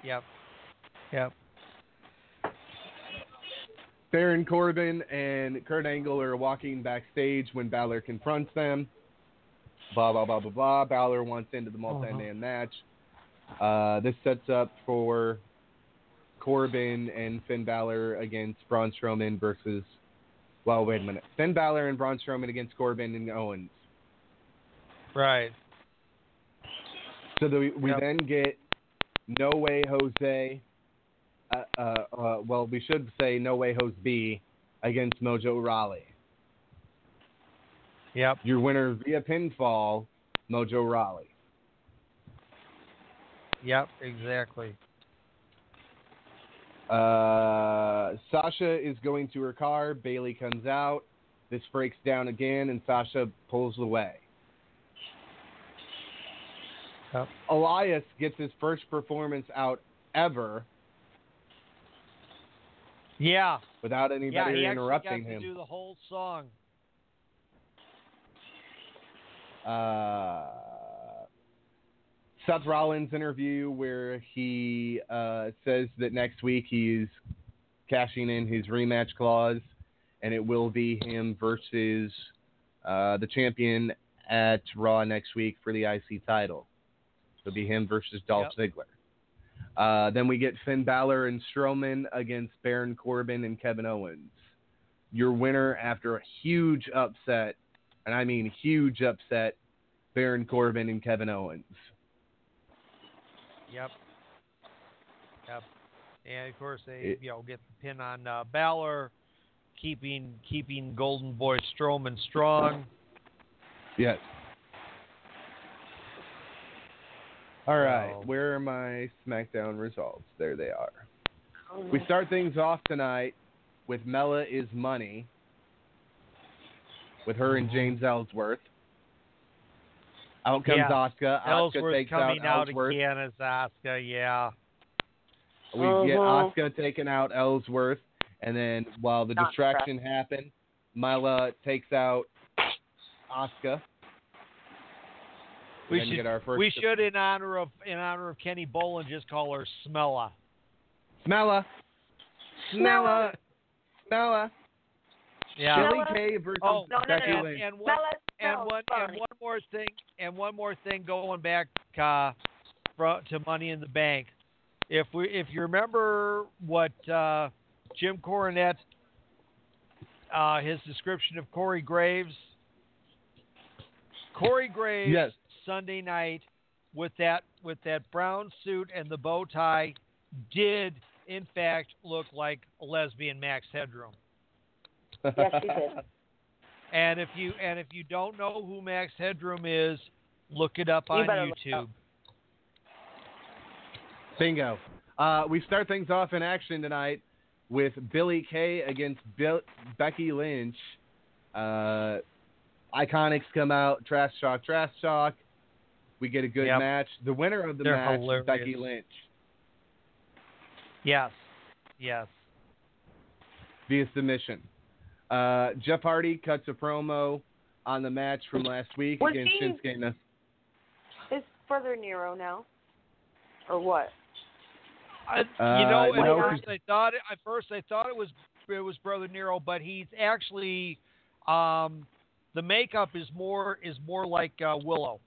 Yep. Yep. Baron Corbin and Kurt Angle are walking backstage when Balor confronts them. blah blah blah blah blah. Balor wants into the multi-man match. Uh, this sets up for Corbin and Finn Balor against Braun Strowman versus. Well, wait a minute. Finn Balor and Braun Strowman against Corbin and Owens. Right. So the, we Yep. then get No Way Jose. Uh, uh, uh, well, we should say No Way Jose B against Mojo Rawley. Yep. Your winner via pinfall, Mojo Rawley. Yep. Exactly. Uh, Sasha is going to her car. Bayley comes out. This breaks down again, and Sasha pulls away. Yep. Elias gets his first performance out ever Yeah. without Yeah. anybody He interrupting him. to do the whole song. uh, Seth Rollins interview where he uh, says that next week he's cashing in his rematch clause, and it will be him versus uh, the champion at Raw next week for the IC title. It'll be him versus Dolph Ziggler. Uh, then we get Finn Balor and Strowman against Baron Corbin and Kevin Owens. Your winner after a huge upset, and I mean huge upset, Baron Corbin and Kevin Owens. Yep. Yep. And of course they It- you know get the pin on uh, Balor, keeping keeping Golden Boy Strowman strong. Yes. All right, So- where are my SmackDown results? There they are. Oh, we start things off tonight with Mella is Money with her and mm-hmm. James Ellsworth. Out comes Yeah. Asuka. Asuka Ellsworth takes coming out out Ellsworth. again as Asuka. Yeah. We oh, get Asuka taking out Ellsworth, and then while the Not distraction happened, Mella takes out Asuka. We should get our first we should in honor of in honor of Kenny Bolin just call her Smella. Smella. Smella. Smella. Yeah. Billy Kay versus Oh, Becky and, Lynch. and one and one and one more thing and one more thing going back uh, fro- to Money in the Bank. If we if you remember what uh, Jim Cornette uh, his description of Corey Graves, Corey Graves Yes. Sunday night with that with that brown suit and the bow tie did in fact look like a lesbian Max Headroom. Yes, he did. And if you and if you don't know who Max Headroom is, look it up You on better YouTube. up. Bingo. Uh, we start things off in action tonight with Billy Kay against Bill- Becky Lynch. Uh, Iconics come out, trash talk, trash talk. We get a good Yep. match. The winner of the They're match, hilarious. Becky Lynch, Yes. Yes. via submission. Uh, Jeff Hardy cuts a promo on the match from last week Was against he- Shinsuke Nas- Is Brother Nero now? Or what? I, you Uh, know, at no, first I thought it, at first I thought it was it was Brother Nero, but he's actually um, the makeup is more is more like uh, Willow.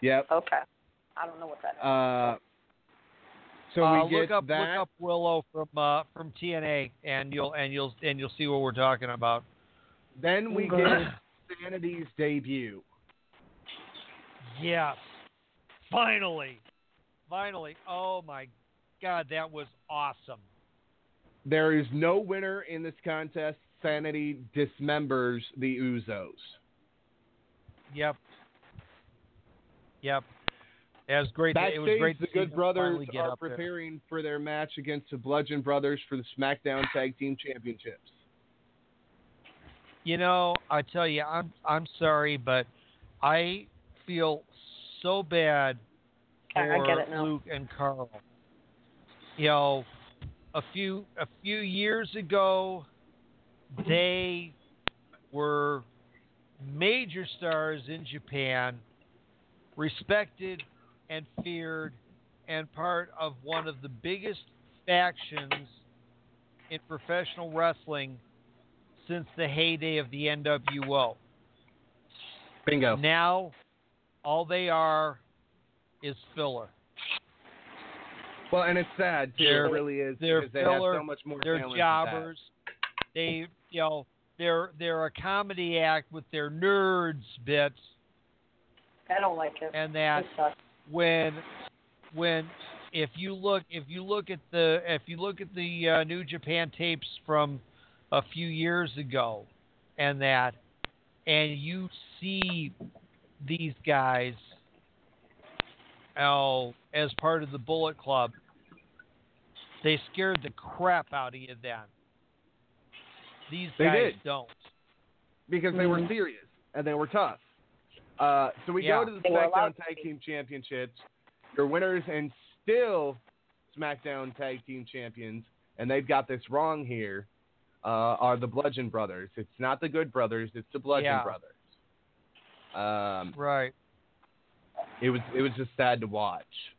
Yep. Okay. I don't know what that is. Uh, so Uh, we get look up that. look up Willow from uh, from TNA, and you'll and you'll and you'll see what we're talking about. Then we get Sanity's debut. Yes. Finally. Finally. Oh my God, that was awesome. There is no winner in this contest. Sanity dismembers the Usos. Yep. Yep. It was great. to- it was Backstage, great the Good them Brothers get are up there. preparing for their match against the Bludgeon Brothers for the SmackDown Tag Team Championships. You know, I tell you, I'm I'm sorry, but I feel so bad I- I for get it now. Luke and Carl. You know, a few a few years ago, they were major stars in Japan, respected and feared, and part of one of the biggest factions in professional wrestling since the heyday of the NWO. Bingo. Now, all they are is filler. Well, and it's sad too. They're- it really is They're because they filler. have so much more they're jobbers. They, you know, they're they're a comedy act with their nerds bits, I don't like it. and that It when when if you look if you look at the if you look at the uh, New Japan tapes from a few years ago, and that, and you see these guys, oh, as part of the Bullet Club, they scared the crap out of you then. These They guys did. don't. because they were Mhm. serious and they were tough. Uh, so we Yeah. go to the SmackDown Tag. Team Championships. Your winners and still SmackDown Tag Team Champions, and they've got this wrong here. Uh, are the Bludgeon Brothers? It's not the Good Brothers. It's the Bludgeon Yeah. Brothers. Um, Right. it was it was just sad to watch.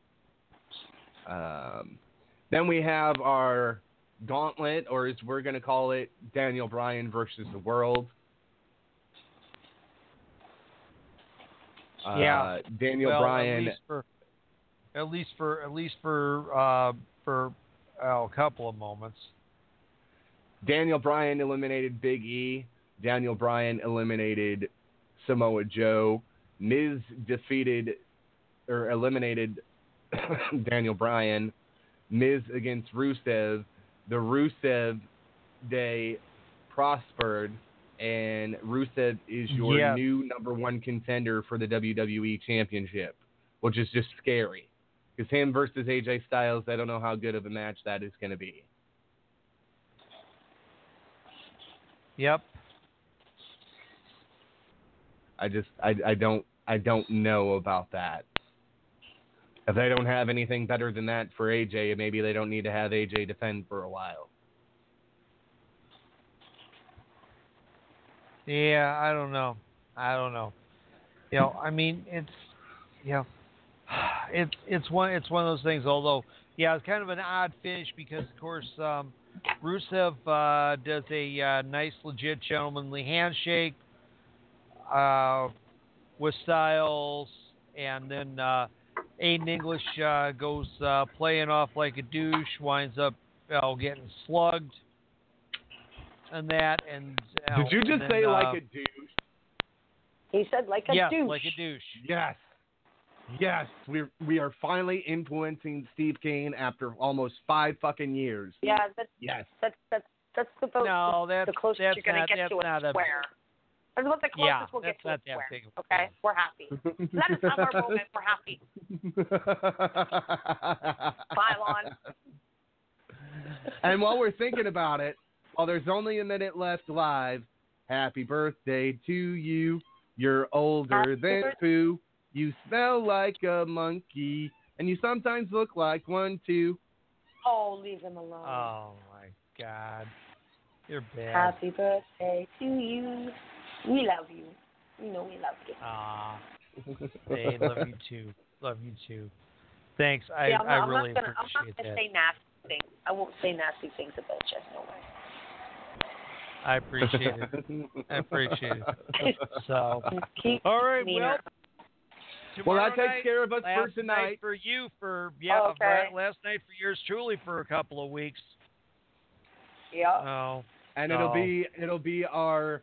Um, then we have our gauntlet, or as we're going to call it, Daniel Bryan versus the World. Yeah. Uh, Daniel well, Bryan. At least for at least for at least for uh, for uh, a couple of moments. Daniel Bryan eliminated Big E. Daniel Bryan eliminated Samoa Joe. Miz defeated or eliminated Daniel Bryan. Miz against Rusev. The Rusev day prospered, and Rusev is your new number one contender for the WWE Championship, which is just scary. Because him versus AJ Styles, I don't know how good of a match that is going to be. Yep. I just I I don't I don't know about that. If they don't have anything better than that for AJ, maybe they don't need to have AJ defend for a while. Yeah, I don't know. I don't know. You know, I mean, it's you know, it's it's one it's one of those things. Although, yeah, it's kind of an odd finish because, of course, um, Rusev uh, does a uh, nice, legit gentlemanly handshake uh, with Styles, and then uh, Aiden English uh, goes uh, playing off like a douche, winds up you know, getting slugged, and that. And Did you just then, say uh, like a douche? He said like a yes, douche. like a douche. Yes. Yes, we we are finally influencing Steve Kane after almost five fucking years. Yeah, that's Yes. that's that's that's the most, No, that's the closest that's you're gonna not- get that's to a not a- square. That's about the closest Yeah, we'll that's get to not a that square. big of a Okay, we're happy. That is not our moment. We're happy. Pile on. and while we're thinking about it, while there's only a minute left live, happy birthday to you. You're older Happy than birth- Pooh. You smell like a monkey, and you sometimes look like one too. Oh, leave him alone. Oh my God, you're bad. Happy birthday to you. We love you. You know we love you. Aw, they love you too. Love you too. Thanks. I yeah, I'm, I not, I'm really not gonna. I'm not gonna that. say nasty things. I won't say nasty things about you. No way. I appreciate it. I appreciate it. So, all right. meaner. Well, Well, tomorrow that takes night, care of us for tonight. night for you for yeah. Okay. last night for yours truly for a couple of weeks. Yeah. Oh. and it'll Oh. be it'll be our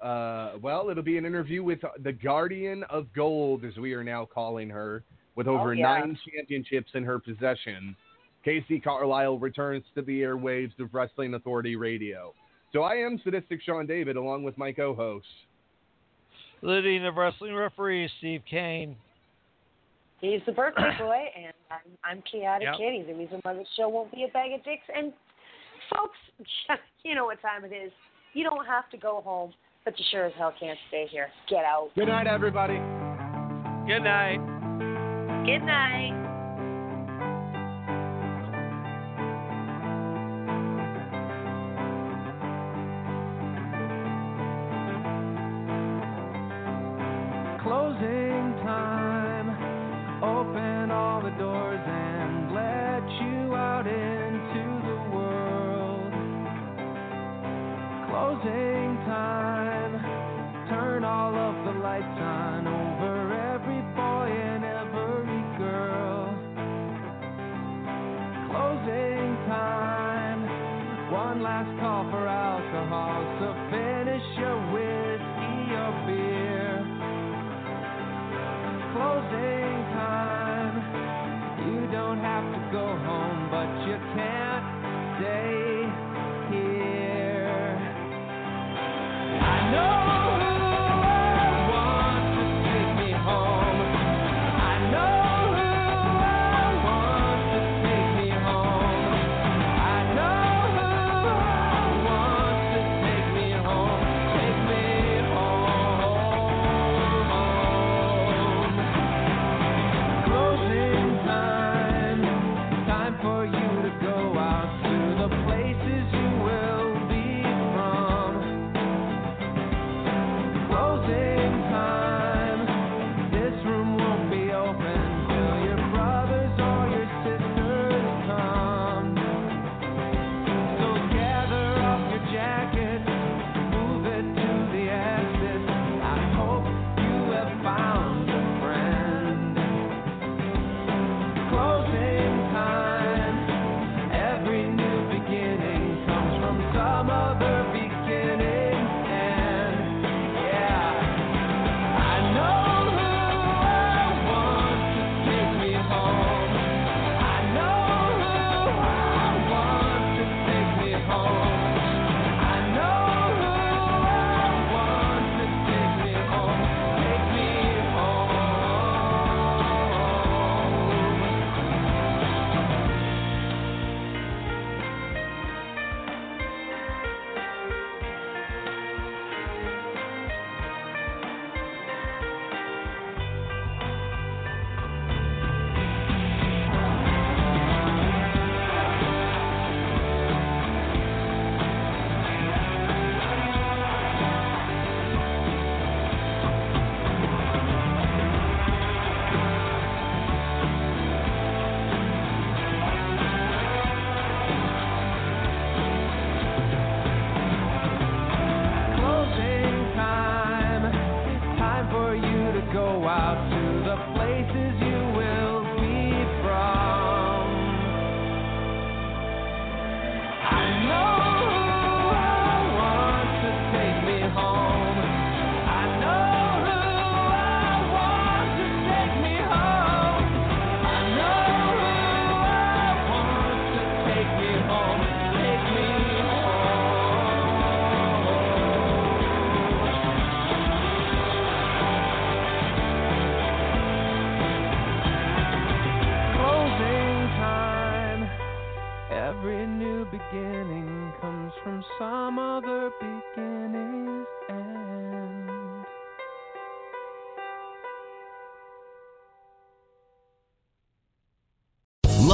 uh, well, it'll be an interview with the Guardian of Gold, as we are now calling her, with over Oh, yeah. nine championships in her possession. Casey Carlisle returns to the airwaves of Wrestling Authority Radio. So I am sadistic Sean David, along with my co-host. Leading the wrestling referee Steve Kane. He's the birthday boy, and I'm, I'm Chaotic Yep. Kitty. The reason why the show won't be a bag of dicks. And folks, you know what time it is. You don't have to go home, but you sure as hell can't stay here. Get out. Good night, everybody. Good night. Good night. Time. Turn all of the lights on.